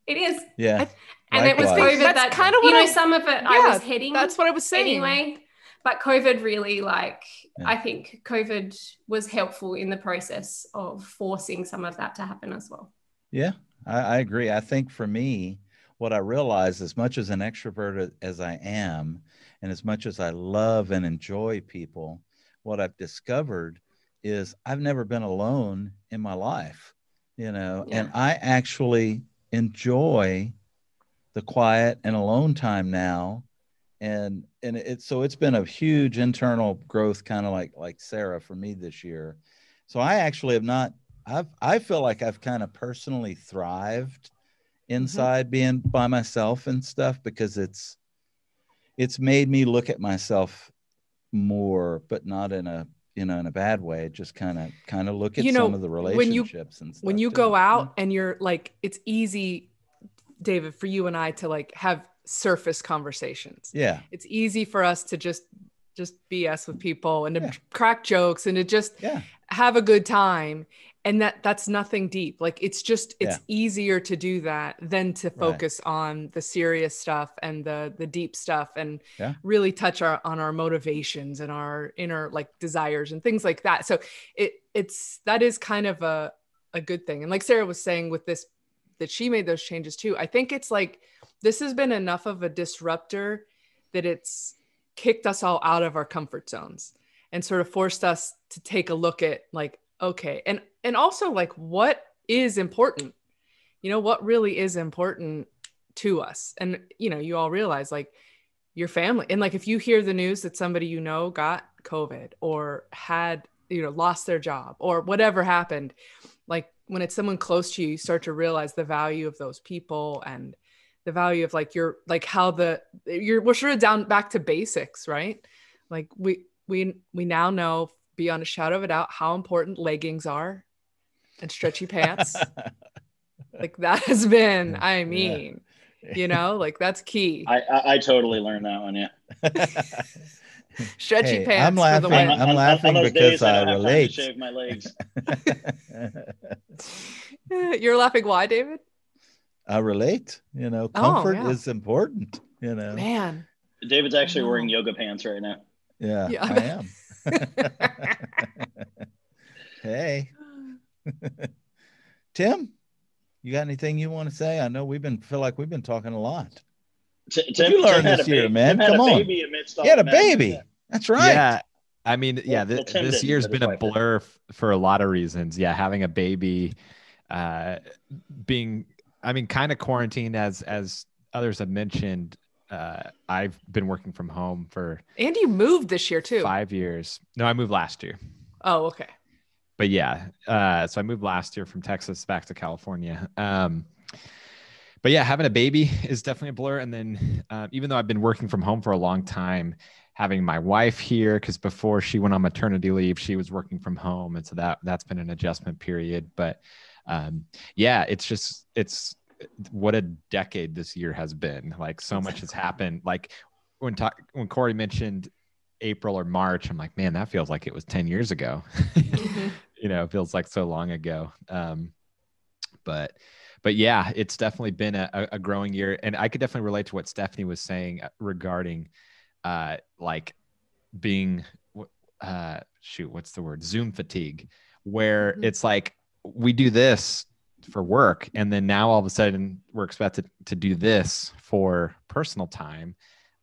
It is. Yeah. and Likewise. it was COVID that's that kind of you know I, some of it yeah, I was heading. That's what I was saying. Anyway, but COVID really like I think COVID was helpful in the process of forcing some of that to happen as well. Yeah, I, I agree. I think for me, what I realized, as much as an extrovert as I am, and as much as I love and enjoy people, what I've discovered is I've never been alone in my life, you know, yeah. and I actually enjoy the quiet and alone time now. And and it's so it's been a huge internal growth, kind of like like Sarah for me this year. So I actually have not I've I feel like I've kind of personally thrived mm-hmm. inside mm-hmm. being by myself and stuff because it's it's made me look at myself more, but not in a you know in a bad way. Just kind of kind of look at you know, some of the relationships when you, and stuff. When you too. go out and you're like, it's easy, David, for you and I to like have surface conversations. Yeah, it's easy for us to just just BS with people and to yeah. crack jokes and to just yeah. have a good time and that that's nothing deep like it's just it's yeah. easier to do that than to focus right. on the serious stuff and the the deep stuff and really touch our on our motivations and our inner like desires and things like that so it it's that is kind of a a good thing and like sarah was saying with this that she made those changes too i think it's like this has been enough of a disruptor that it's kicked us all out of our comfort zones and sort of forced us to take a look at like okay and and also like what is important? You know what really is important to us? And you know you all realize like your family and like if you hear the news that somebody you know got covid or had you know lost their job or whatever happened like when it's someone close to you you start to realize the value of those people and the value of like your like how the you're we're sort of down back to basics right? Like we we we now know beyond a shadow of a doubt how important leggings are and stretchy pants. Like that has been i mean yeah. you know like that's key. I, I, I totally learned that one yeah. Stretchy hey, pants i'm laughing. i'm laughing because i, I relate. shave my legs. You're laughing why david i relate you know oh, comfort oh, yeah. is important you know man david's actually wearing yoga pants right now yeah, yeah. i am hey tim you got anything you want to say? I know we've been feel like we've been talking a lot. T- Tim, you learned this year, man. Come on. He had a baby. That's right. Yeah. I mean, yeah, well, th- this year's been a blur f- for a lot of reasons. Yeah, having a baby, uh, being, I mean, kind of quarantined as as others have mentioned. Uh, I've been working from home for. And you moved this year too. Five years. No, I moved last year. Oh, okay but yeah, uh, so I moved last year from Texas back to California. Um, but yeah, having a baby is definitely a blur. And then uh, even though I've been working from home for a long time, having my wife here because before she went on maternity leave, she was working from home, and so that that's been an adjustment period. But um, yeah, it's just it's what a decade this year has been. Like so much has happened. Like when talk when Corey mentioned April or March, I'm like, man, that feels like it was 10 years ago. Mm-hmm you know, feels like so long ago. Um, but but yeah, it's definitely been a, a growing year, and I could definitely relate to what Stephanie was saying uh, regarding uh, like being uh, shoot, what's the word? Zoom fatigue, where mm-hmm. it's like we do this for work, and then now all of a sudden we're expected to do this for personal time.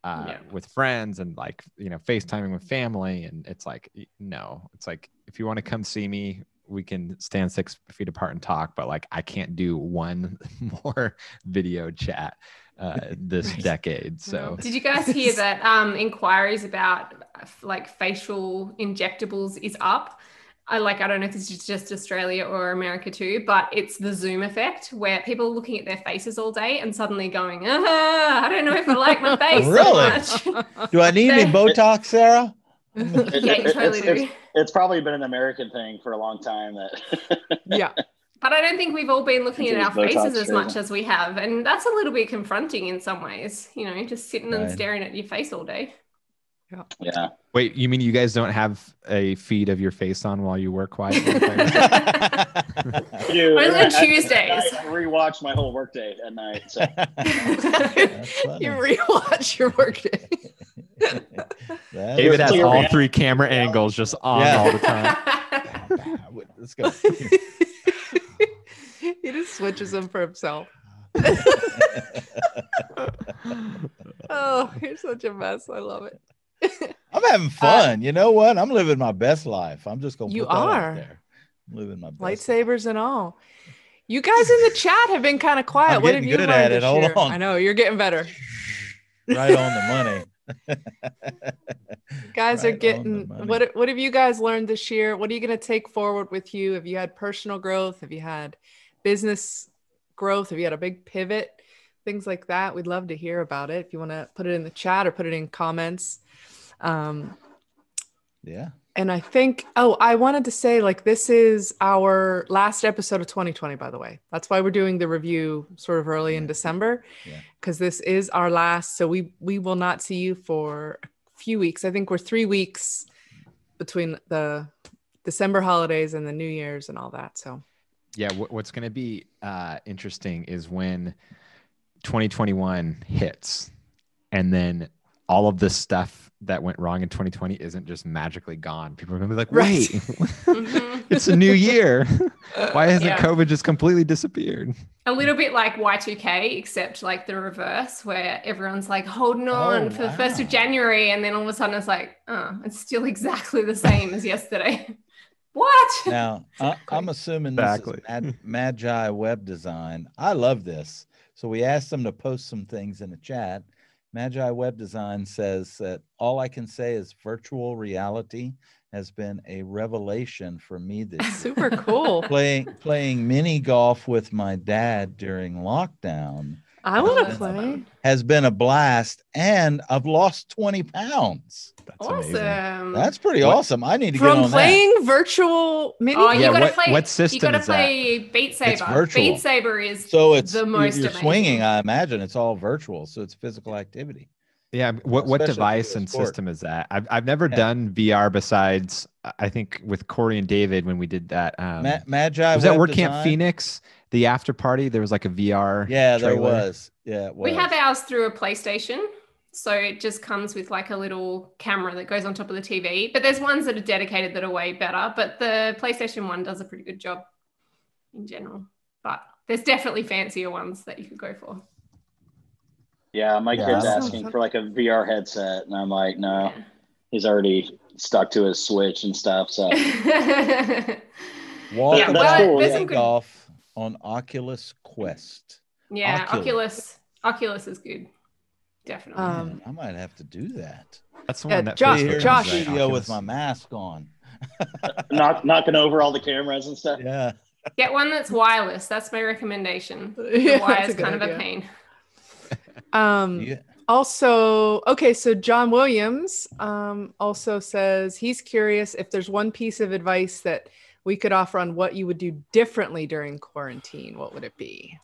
Uh, yeah. with friends and like you know FaceTiming with family, and it's like no, it's like if you want to come see me, we can stand six feet apart and talk, but like I can't do one more video chat uh, this decade. So, did you guys hear that um, inquiries about like facial injectables is up? I like I don't know if this is just Australia or America too, but it's the Zoom effect where people are looking at their faces all day and suddenly going, ah, I don't know if I like my face really? so Do I need any Botox, Sarah? yeah, you totally it's, do. It's, it's, probably been an American thing for a long time. That yeah, but I don't think we've all been looking at our faces as much as we have, and that's a little bit confronting in some ways. You know, just sitting right. and staring at your face all day. Yeah. Yeah. Wait, you mean you guys don't have a feed of your face on while you work quietly? Dude, Only on Tuesdays. I, I rewatch my whole workday at night. So. you rewatch your workday. David has all three camera angles just on yeah. all the time. Let's go. he just switches them for himself. oh, you're such a mess. I love it. I'm having uh, fun. Uh, you know what? I'm living my best life. I'm just gonna you are there. I'm living my lightsabers and all. You guys in the chat have been kind of quiet. What have you good it. Hold year? I know you're getting better. right on the money guys right are getting what what have you guys learned this year what are you going to take forward with you have you had personal growth have you had business growth have you had a big pivot things like that we'd love to hear about it if you want to put it in the chat or put it in comments um yeah and I think, oh, I wanted to say, like, this is our last episode of 2020, by the way. That's why we're doing the review sort of early in December, because yeah. this is our last. So we we will not see you for a few weeks. I think we're three weeks between the December holidays and the New Year's and all that. So, yeah, what's going to be uh, interesting is when 2021 hits, and then all of this stuff that went wrong in 2020 isn't just magically gone. People are gonna be like, right, mm-hmm. it's a new year. Why hasn't yeah. COVID just completely disappeared? A little bit like Y2K, except like the reverse, where everyone's like holding on oh, for wow. the first of January, and then all of a sudden it's like, oh, it's still exactly the same as yesterday. what? Now exactly. I, am assuming exactly. this is Mad, Magi Web Design. I love this. So we asked them to post some things in the chat Magi Web Design says that all I can say is virtual reality has been a revelation for me this. Super cool. playing playing mini golf with my dad during lockdown I want to play. has been a blast and I've lost 20 pounds. That's amazing. awesome. That's pretty What- awesome. I need to get From on playing virtual mini. Oh, you Yeah, gotta what- play. what you system gotta is that? play Beat Saber. virtual. Beat Saber is. So it's the most you're amazing. swinging, I imagine it's all virtual, so it's physical activity. Yeah. What what Especially if device and sport. system is that? I've I've never Yeah. done VR besides I think with Corey and David when we did that. Um, Ma- Magi was that WordCamp Phoenix? The after party there was like a VR. Yeah, there was. Yeah, was. We have ours through a PlayStation. So it just comes with like a little camera that goes on top of the TV. But there's ones that are dedicated that are way better. But the PlayStation one does a pretty good job in general. But there's definitely fancier ones that you could go for. Yeah, my Yeah, kid's asking for like a VR headset, and I'm like, no, Yeah. he's already stuck to his Switch and stuff. So Walk Yeah, well, about there's some good- golf on Oculus Quest. yeah, Oculus. Oculus. Oculus is good. Definitely. Um, Man, I might have to do that. That's the Yeah, one that Josh- Facebook Josh- the owns, right? studio with my mask on. knock, knocking over all the cameras and stuff. Yeah. Get one that's wireless. That's my recommendation. The Yeah, wire is a good kind of a pain. Um, You- Also, okay, so John Williams um, also says he's curious if there's one piece of advice that we could offer on what you would do differently during quarantine. What would it be?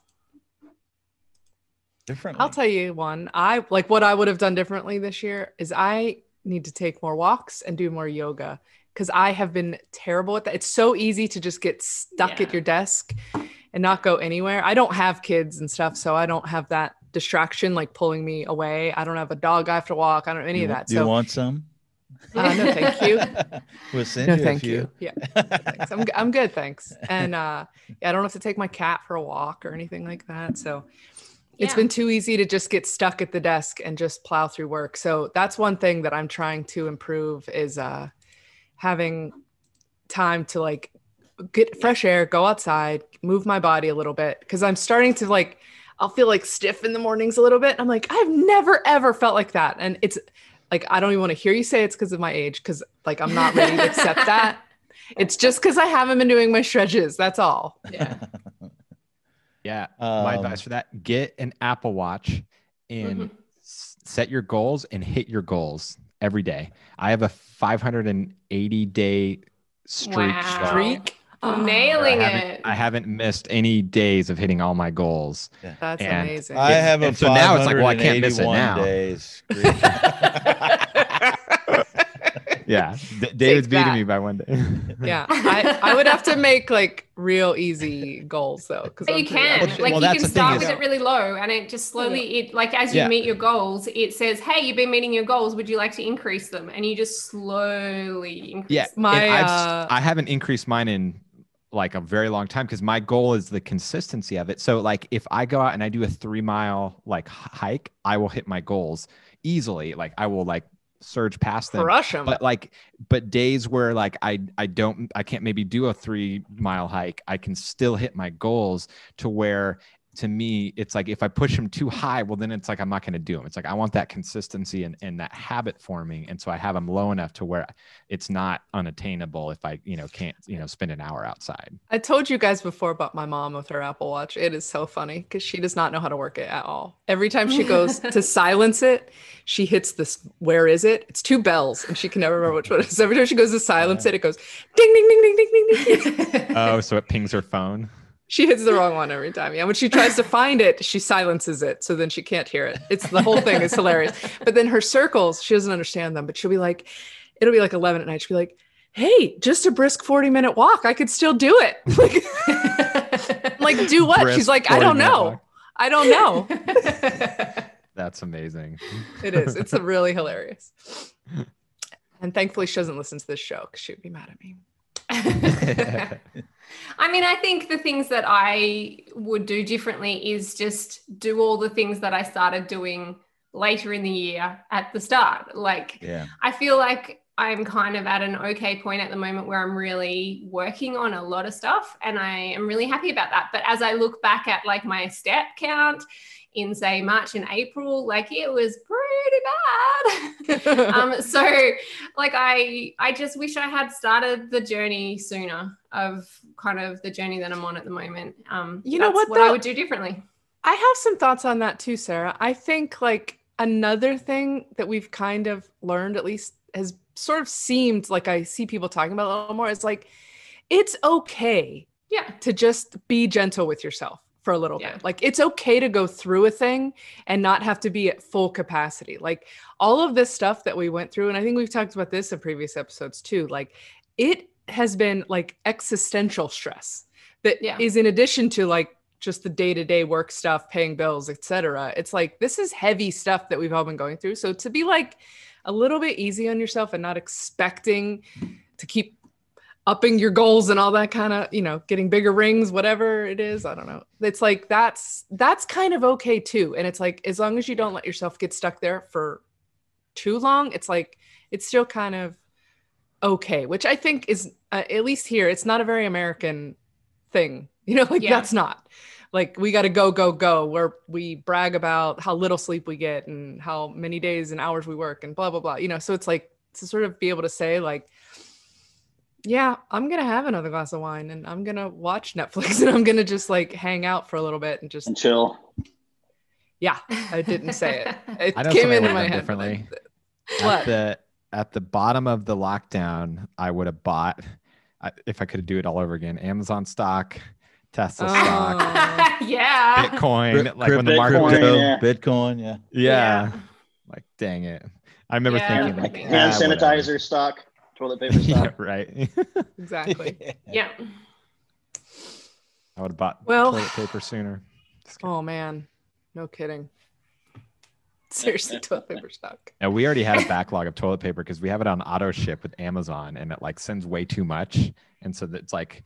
differently. I'll tell you one. I like what I would have done differently this year is I need to take more walks and do more yoga because I have been terrible at that. It's so easy to just get stuck Yeah. at your desk and not go anywhere. I don't have kids and stuff, so I don't have that distraction like pulling me away. I don't have a dog I have to walk. I don't have any you, of that. Do you want some? Uh, no, thank you. we'll send No, you a thank few. you. Yeah, thanks. I'm, I'm good, thanks. And uh, yeah, I don't have to take my cat for a walk or anything like that. So it's Yeah. been too easy to just get stuck at the desk and just plow through work. So that's one thing that I'm trying to improve is uh, having time to like get fresh air, go outside, move my body a little bit because I'm starting to like I'll feel like stiff in the mornings a little bit. I'm like I've never ever felt like that, and it's like I don't even want to hear you say it's because of my age because like I'm not ready to accept that. It's just because I haven't been doing my stretches. That's all. Yeah. Yeah. my Um, advice for that: get an Apple Watch and Mhm. s- set your goals and hit your goals every day. I have a 580 day streak. Wow. so Streak. I Nailing haven't, it. I haven't missed any days of hitting all my goals. That's And amazing. I It- have a so now it's like, well, I can't miss it now. Days. Yeah, D- David's beating that. me by one day. yeah, I, I would have to make like real easy goals though. Because But you can, Well, like, well, you can the thing start is- with it really low, and it just slowly, it like as you Yeah. meet your goals, it says, "Hey, you've been meeting your goals. Would you like to increase them?" And you just slowly increase. Yeah. My, and I've, uh, I haven't increased mine in like a very long time because my goal is the consistency of it. So like if I go out and I do a three mile like hike, I will hit my goals easily. Like I will like surge past them. crush them. But like, but days where like I I don't I can't maybe do a three mile hike, I can still hit my goals to where to me it's like if I push them too high, well then it's like I'm not going to do them. It's like I want that consistency and and that habit forming, and so I have them low enough to where it's not unattainable if I you know can't you know spend an hour outside. I told you guys before about my mom with her Apple Watch. It is so funny because she does not know how to work it at all. Every time she goes to silence it, she hits this. Where is it? It's two bells, and she can never remember which one it is. Every time she goes to silence it, it goes ding ding ding ding ding ding ding. Oh, so it pings her phone. She hits the wrong one every time. Yeah, when she tries to find it, she silences it, so then she can't hear it. It's the whole thing is hilarious. But then her circles, she doesn't understand them. But she'll be like, it'll be like eleven at night. She'll be like, "Hey, just a brisk forty minute walk. I could still do it." Like, like, do what? Brisk She's like, I don't know. walk. I don't know. That's amazing. it is. It's really hilarious. And thankfully, she doesn't listen to this show because she would be mad at me. I mean, I think the things that I would do differently is just do all the things that I started doing later in the year at the start. Like, yeah. I feel like I'm kind of at an okay point at the moment where I'm really working on a lot of stuff and I am really happy about that. But as I look back at like my step count in say March and April, like it was pretty bad. um, so like I I just wish I had started the journey sooner of kind of the journey that I'm on at the moment. Um, you know what? What I would do differently. I have some thoughts on that too, Sarah. I think like another thing that we've kind of learned, at least has sort of seemed like I see people talking about a little more, is like it's okay yeah to just be gentle with yourself for a little Yeah. bit. Like it's okay to go through a thing and not have to be at full capacity. Like all of this stuff that we went through, and I think we've talked about this in previous episodes too. Like it has been like existential stress that is Yeah. in addition to like just the day-to-day work stuff, paying bills, etc. It's like this is heavy stuff that we've all been going through. So to be like a little bit easy on yourself and not expecting to keep upping your goals and all that kind of you know getting bigger rings whatever it is i don't know. It's like that's that's kind of okay too. And it's like as long as you don't let yourself get stuck there for too long it's like it's still kind of okay which i think is uh, at least here it's not a very american thing. You know like Yeah. that's not. Like we got to go go go where we brag about how little sleep we get and how many days and hours we work and blah blah blah. You know so it's like to sort of be able to say like yeah, I'm gonna have another glass of wine and I'm gonna watch Netflix and I'm gonna just like hang out for a little bit and just and chill. yeah. I didn't say it. It I came somebody into my head differently. but What? At the at the bottom of the lockdown, I would have bought if I could do it all over again. Amazon stock, Tesla Oh. stock, yeah. Bitcoin. Cryp- like when the crypto- market Bitcoin, crypto, yeah. Bitcoin, yeah. yeah. Like dang it. I remember Yeah, thinking like like Hand ah, whatever. sanitizer stock, toilet paper yeah, right. exactly. Yeah. I would have bought Well- toilet paper sooner. Oh man, no kidding. Seriously, toilet paper stock. Now we already had a backlog of toilet paper because we have it on auto ship with Amazon, and it like sends way too much, and so it's like,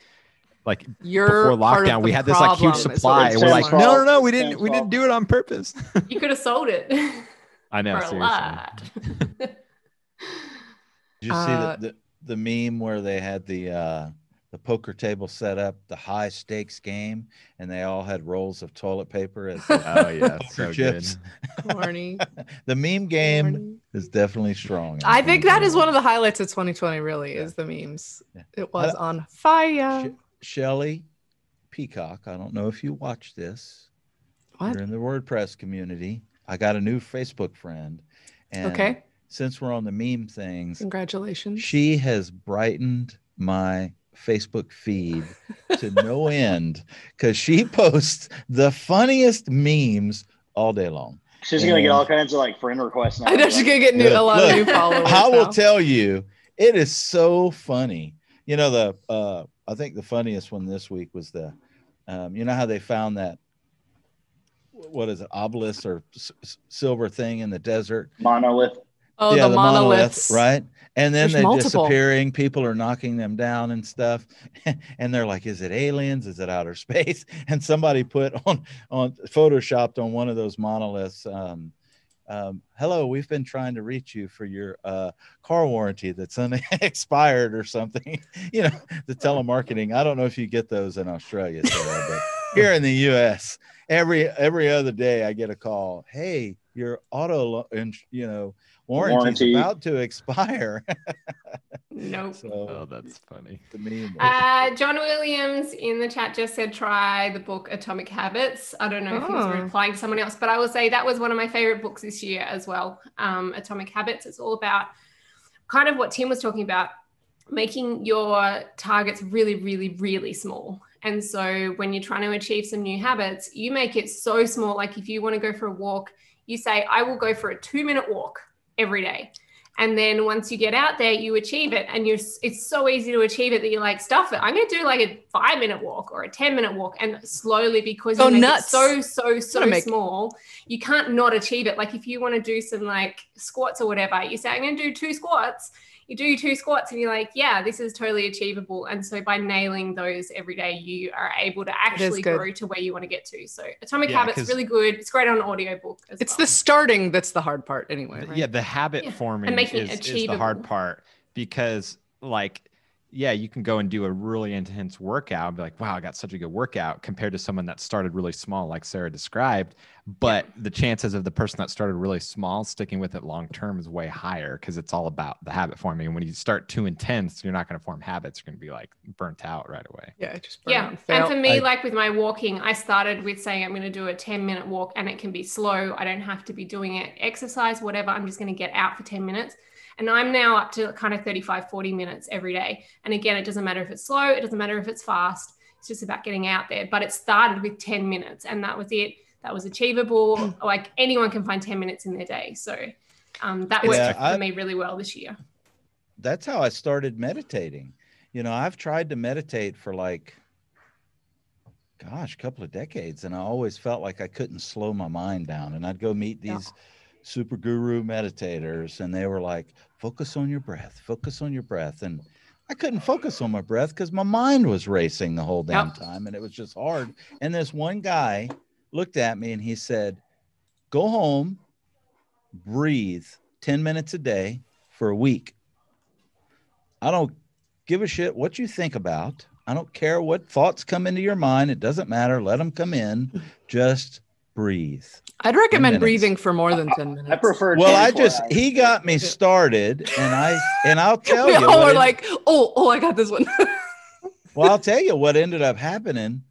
like You're before lockdown, we had this like huge problem, is what supply, we're like, no, no, no, we didn't, we didn't do it on purpose. You could have sold it I know, for a seriously. Lot. Did you see Uh, the, the the meme where they had the uh the poker table set up, the high stakes game, and they all had rolls of toilet paper as Oh yeah, poker so chips. good. Corny. The meme game corny. is definitely strong. I think that is one of the highlights of 2020. Really, Yeah. is the memes. Yeah. It was I- on fire. Sh- Shelly Peacock. I don't know if you watch this. What? You're in the WordPress community. I got a new Facebook friend, and Okay. Since we're on the meme things, Congratulations. she has brightened my Facebook feed to no end because she posts the funniest memes all day long. She's gonna get all kinds of like friend requests now. I know she's gonna get new, Look, a lot look, of new followers. I will now. tell you, it is so funny. You know the uh I think the funniest one this week was the um you know how they found that what is it obelisk or s- s- silver thing in the desert monolith. Oh, yeah, the, monoliths. right? And then There's they're multiple. disappearing. People are knocking them down and stuff. and they're like, "Is it aliens? Is it outer space?" And somebody put on on photoshopped on one of those monoliths. Um, um, Hello, we've been trying to reach you for your uh, car warranty that's unexpired or something. you know, the telemarketing. I don't know if you get those in Australia, Sarah, but here in the U.S., every every other day I get a call. Hey, your auto, you know, warranty's Warranty. about to expire. Nope. so Oh, that's funny. the meme. Uh, John Williams in the chat just said try the book Atomic Habits. I don't know if he was Oh. replying to someone else, but I will say that was one of my favorite books this year as well. Um, Atomic Habits. It's all about kind of what Tim was talking about, making your targets really, really, really small. And so when you're trying to achieve some new habits, you make it so small. Like if you want to go for a walk, you say, I will go for a two minute walk every day. And then once you get out there, you achieve it. And you're it's so easy to achieve it that you're like, stuff it. I'm gonna do like a five minute walk or a 10 minute walk. And slowly because make nuts. so, so, so make- small, you can't not achieve it. Like if you want to do some like squats or whatever, you say, I'm gonna do two squats. You do two squats and you're like, yeah, this is totally achievable. And so by nailing those every day, you are able to actually grow to where you want to get to. So Atomic Yeah, Habits 'cause- really good. It's great on audiobook as It's well. the starting that's the hard part, anyway. Right? Yeah, the habit Yeah, forming making is, it is the hard part. because like yeah, you can go and do a really intense workout and be like, wow, I got such a good workout compared to someone that started really small, like Sarah described. But the chances of the person that started really small sticking with it long term is way higher because it's all about the habit forming. And when you start too intense, you're not going to form habits. You're going to be like burnt out right away. Yeah, just yeah. And, and for me, I, like with my walking, I started with saying I'm going to do a 10 minute walk and it can be slow. I don't have to be doing it exercise, whatever. I'm just going to get out for 10 minutes and I'm now up to kind of 35, 40 minutes every day. And again, it doesn't matter if it's slow, it doesn't matter if it's fast. It's just about getting out there. But it started with 10 minutes and that was it. That was achievable. Hmm. like anyone can find 10 minutes in their day. So um, that worked yeah, for me really well this year. That's how I started meditating. You know, I've tried to meditate for like, gosh, a couple of decades, and I always felt like I couldn't slow my mind down. And I'd go meet these. Yeah super guru meditators and they were like focus on your breath focus on your breath and i couldn't focus on my breath because my mind was racing the whole damn time and it was just hard and this one guy looked at me and he said go home breathe 10 minutes a day for a week. I don't give a shit what you think about. I don't care what thoughts come into your mind. It doesn't matter. Let them come in. Just breathe. I'd recommend breathing for more than 10 minutes. I prefer Well, I just hours. he got me started and I and I'll tell we you. all were it, like, oh, oh, I got this one. well, I'll tell you what ended up happening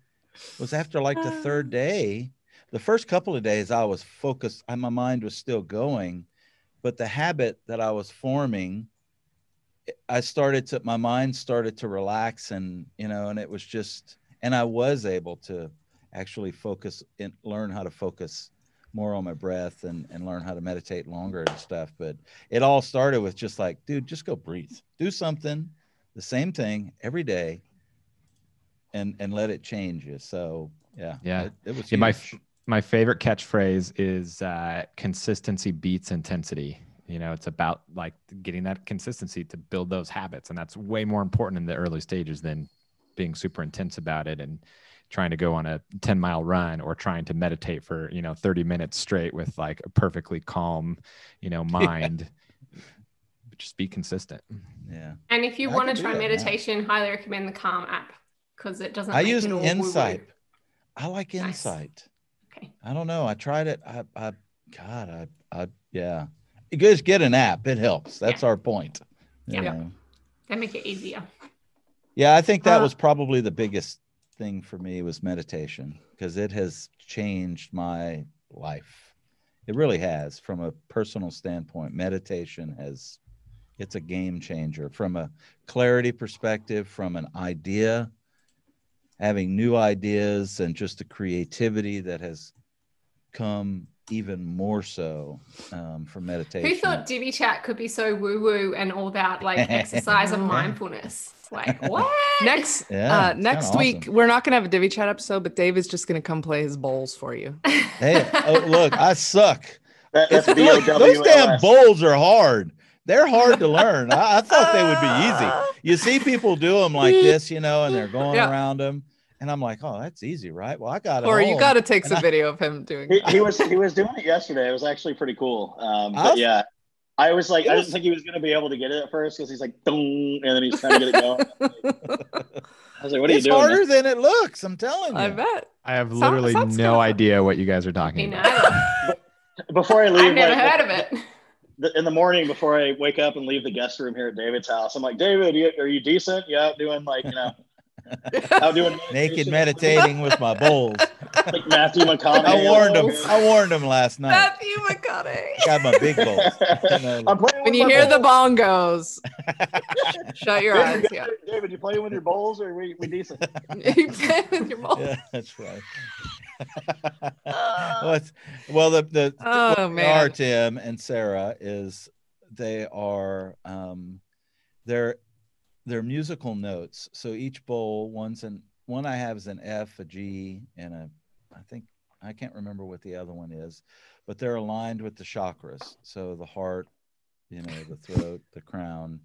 was after like the third day, the first couple of days I was focused, my mind was still going, but the habit that I was forming, I started to my mind started to relax and you know, and it was just and I was able to actually focus and learn how to focus more on my breath and, and learn how to meditate longer and stuff. But it all started with just like, dude, just go breathe, do something, the same thing every day, and and let it change you. So yeah, yeah, it, it was yeah, my my favorite catchphrase is uh, consistency beats intensity. You know, it's about like getting that consistency to build those habits, and that's way more important in the early stages than being super intense about it and trying to go on a 10 mile run or trying to meditate for you know 30 minutes straight with like a perfectly calm you know mind. Yeah. just be consistent. Yeah. And if you I want to try meditation yeah. highly recommend the calm app because it doesn't i use insight. Woo-woo. i like insight. Nice. okay. I don't know. I tried it. I i god i i yeah. You guys get an app. It helps. That's yeah. our point yeah. know? that make it easier. Yeah i think that uh, was probably the biggest thing for me was meditation because it has changed my life. It really has from a personal standpoint. Meditation has it's a game changer from a clarity perspective, from an idea, having new ideas and just the creativity that has come even more so um, from meditation. Who thought Divi Chat could be so woo woo and all about like exercise and mindfulness? Like what? next yeah, uh, next week we're not gonna have a Divi Chat episode, but Dave is just gonna come play his bowls for you. hey, oh, look, I suck. That, that's those damn bowls are hard. They're hard to learn. I, I, thought they would be easy. You see people do them like this, you know, and they're going yeah. around them and I'm like, oh, that's easy, right? Well, I got it. Or you got to take some I, video of him doing. He, he, was he was doing it yesterday. It was actually pretty cool. Um, but yeah, I was like, was, I didn't think he was going to be able to get it at first because he's like, and then he's trying to get it going. I was like, what are it's you doing? It's harder than it looks. I'm telling you. I bet. I have literally sounds, sounds no idea what you guys are talking about. before I leave, I've never like, heard of it. In the morning, before I wake up and leave the guest room here at David's house, I'm like, David, are you decent? Yeah, doing like you know I'm doing naked meditating with my bowls. Like Matthew McConaughey. I warned him. I warned him last night. Matthew McConaughey. Got my big bowls. when you hear bowls. the bongos, shut your eyes. Yeah. David, you playing with your bowls or we, we decent? you playing with your bowls. Yeah, that's right. well, the the oh, man. are Tim and Sarah is they are um they're they're musical notes. So each bowl, one's an one I have is an F, a G, and a I think I can't remember what the other one is, but they're aligned with the chakras. So the heart, you know, the throat, the crown.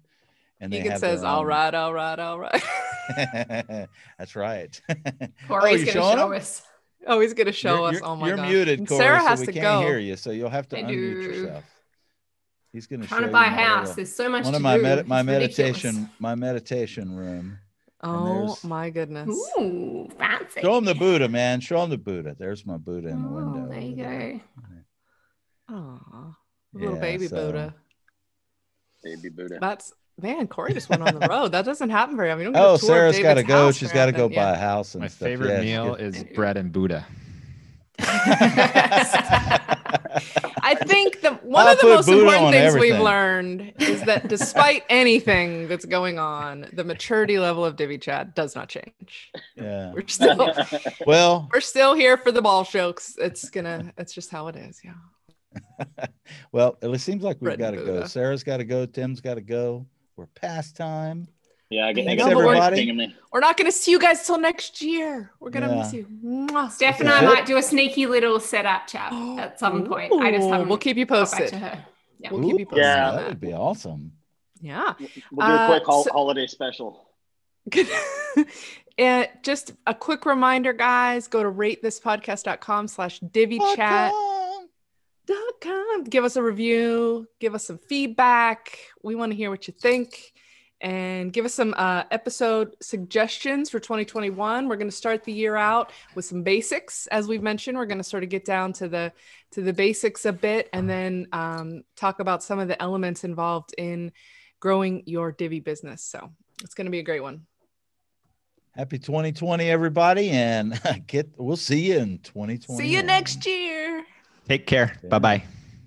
And he says, "All right, all right, all right." That's right. Oh, Corey's oh, gonna show us. Oh, he's gonna show you're, us. Oh my you're god! You're muted, Corey, Sarah has so we to can't go. hear you, so you'll have to I unmute do. yourself. He's going to Trying to buy a house. There's so much one to of my do. med- my It's ridiculous. meditation my meditation room. Oh my goodness. Ooh, fancy. Show him the Buddha, man. Show him the Buddha. There's my Buddha in the Oh, window. there you there. go. Aw, little Yeah, baby so- Buddha. Baby Buddha. That's man. Corey just went on the road. That doesn't happen very often. We Oh, a tour of Sarah's got to go. She's got to go often. buy a house and My stuff. favorite Yeah, meal is bread and Buddha. I think the one I'll of the most Buddha important things we've learned is that despite anything that's going on, the maturity level of Divi Chat does not change. yeah. We're still Well, we're still here for the ball jokes. It's gonna it's just how it is. Yeah. well, it seems like we've got to go. Sarah's got to go. Tim's got to go. We're past time. Yeah, I get Thanks, I got everybody. pinging me. We're not gonna see you guys till next year. We're gonna Yeah. miss you. Mwah. Steph and I might do a sneaky little setup chat at some point. I just haven't we'll keep you got back posted. to her. Yeah. We'll keep you posted Yeah. on that that. would be awesome. Yeah. We'll do a quick Uh, so- holiday special. and just a quick reminder, guys, go to ratethispodcast.com slash divichat. dot com. Give us a review, give us some feedback. We want to hear what you think. And give us some uh, episode suggestions for 2021. We're going to start the year out with some basics, as we've mentioned. We're going to sort of get down to the to the basics a bit, and then um, talk about some of the elements involved in growing your Divi business. So it's going to be a great one. Happy 2020, everybody, and get. We'll see you in 2020. See you next year. Take care. Yeah. Bye bye.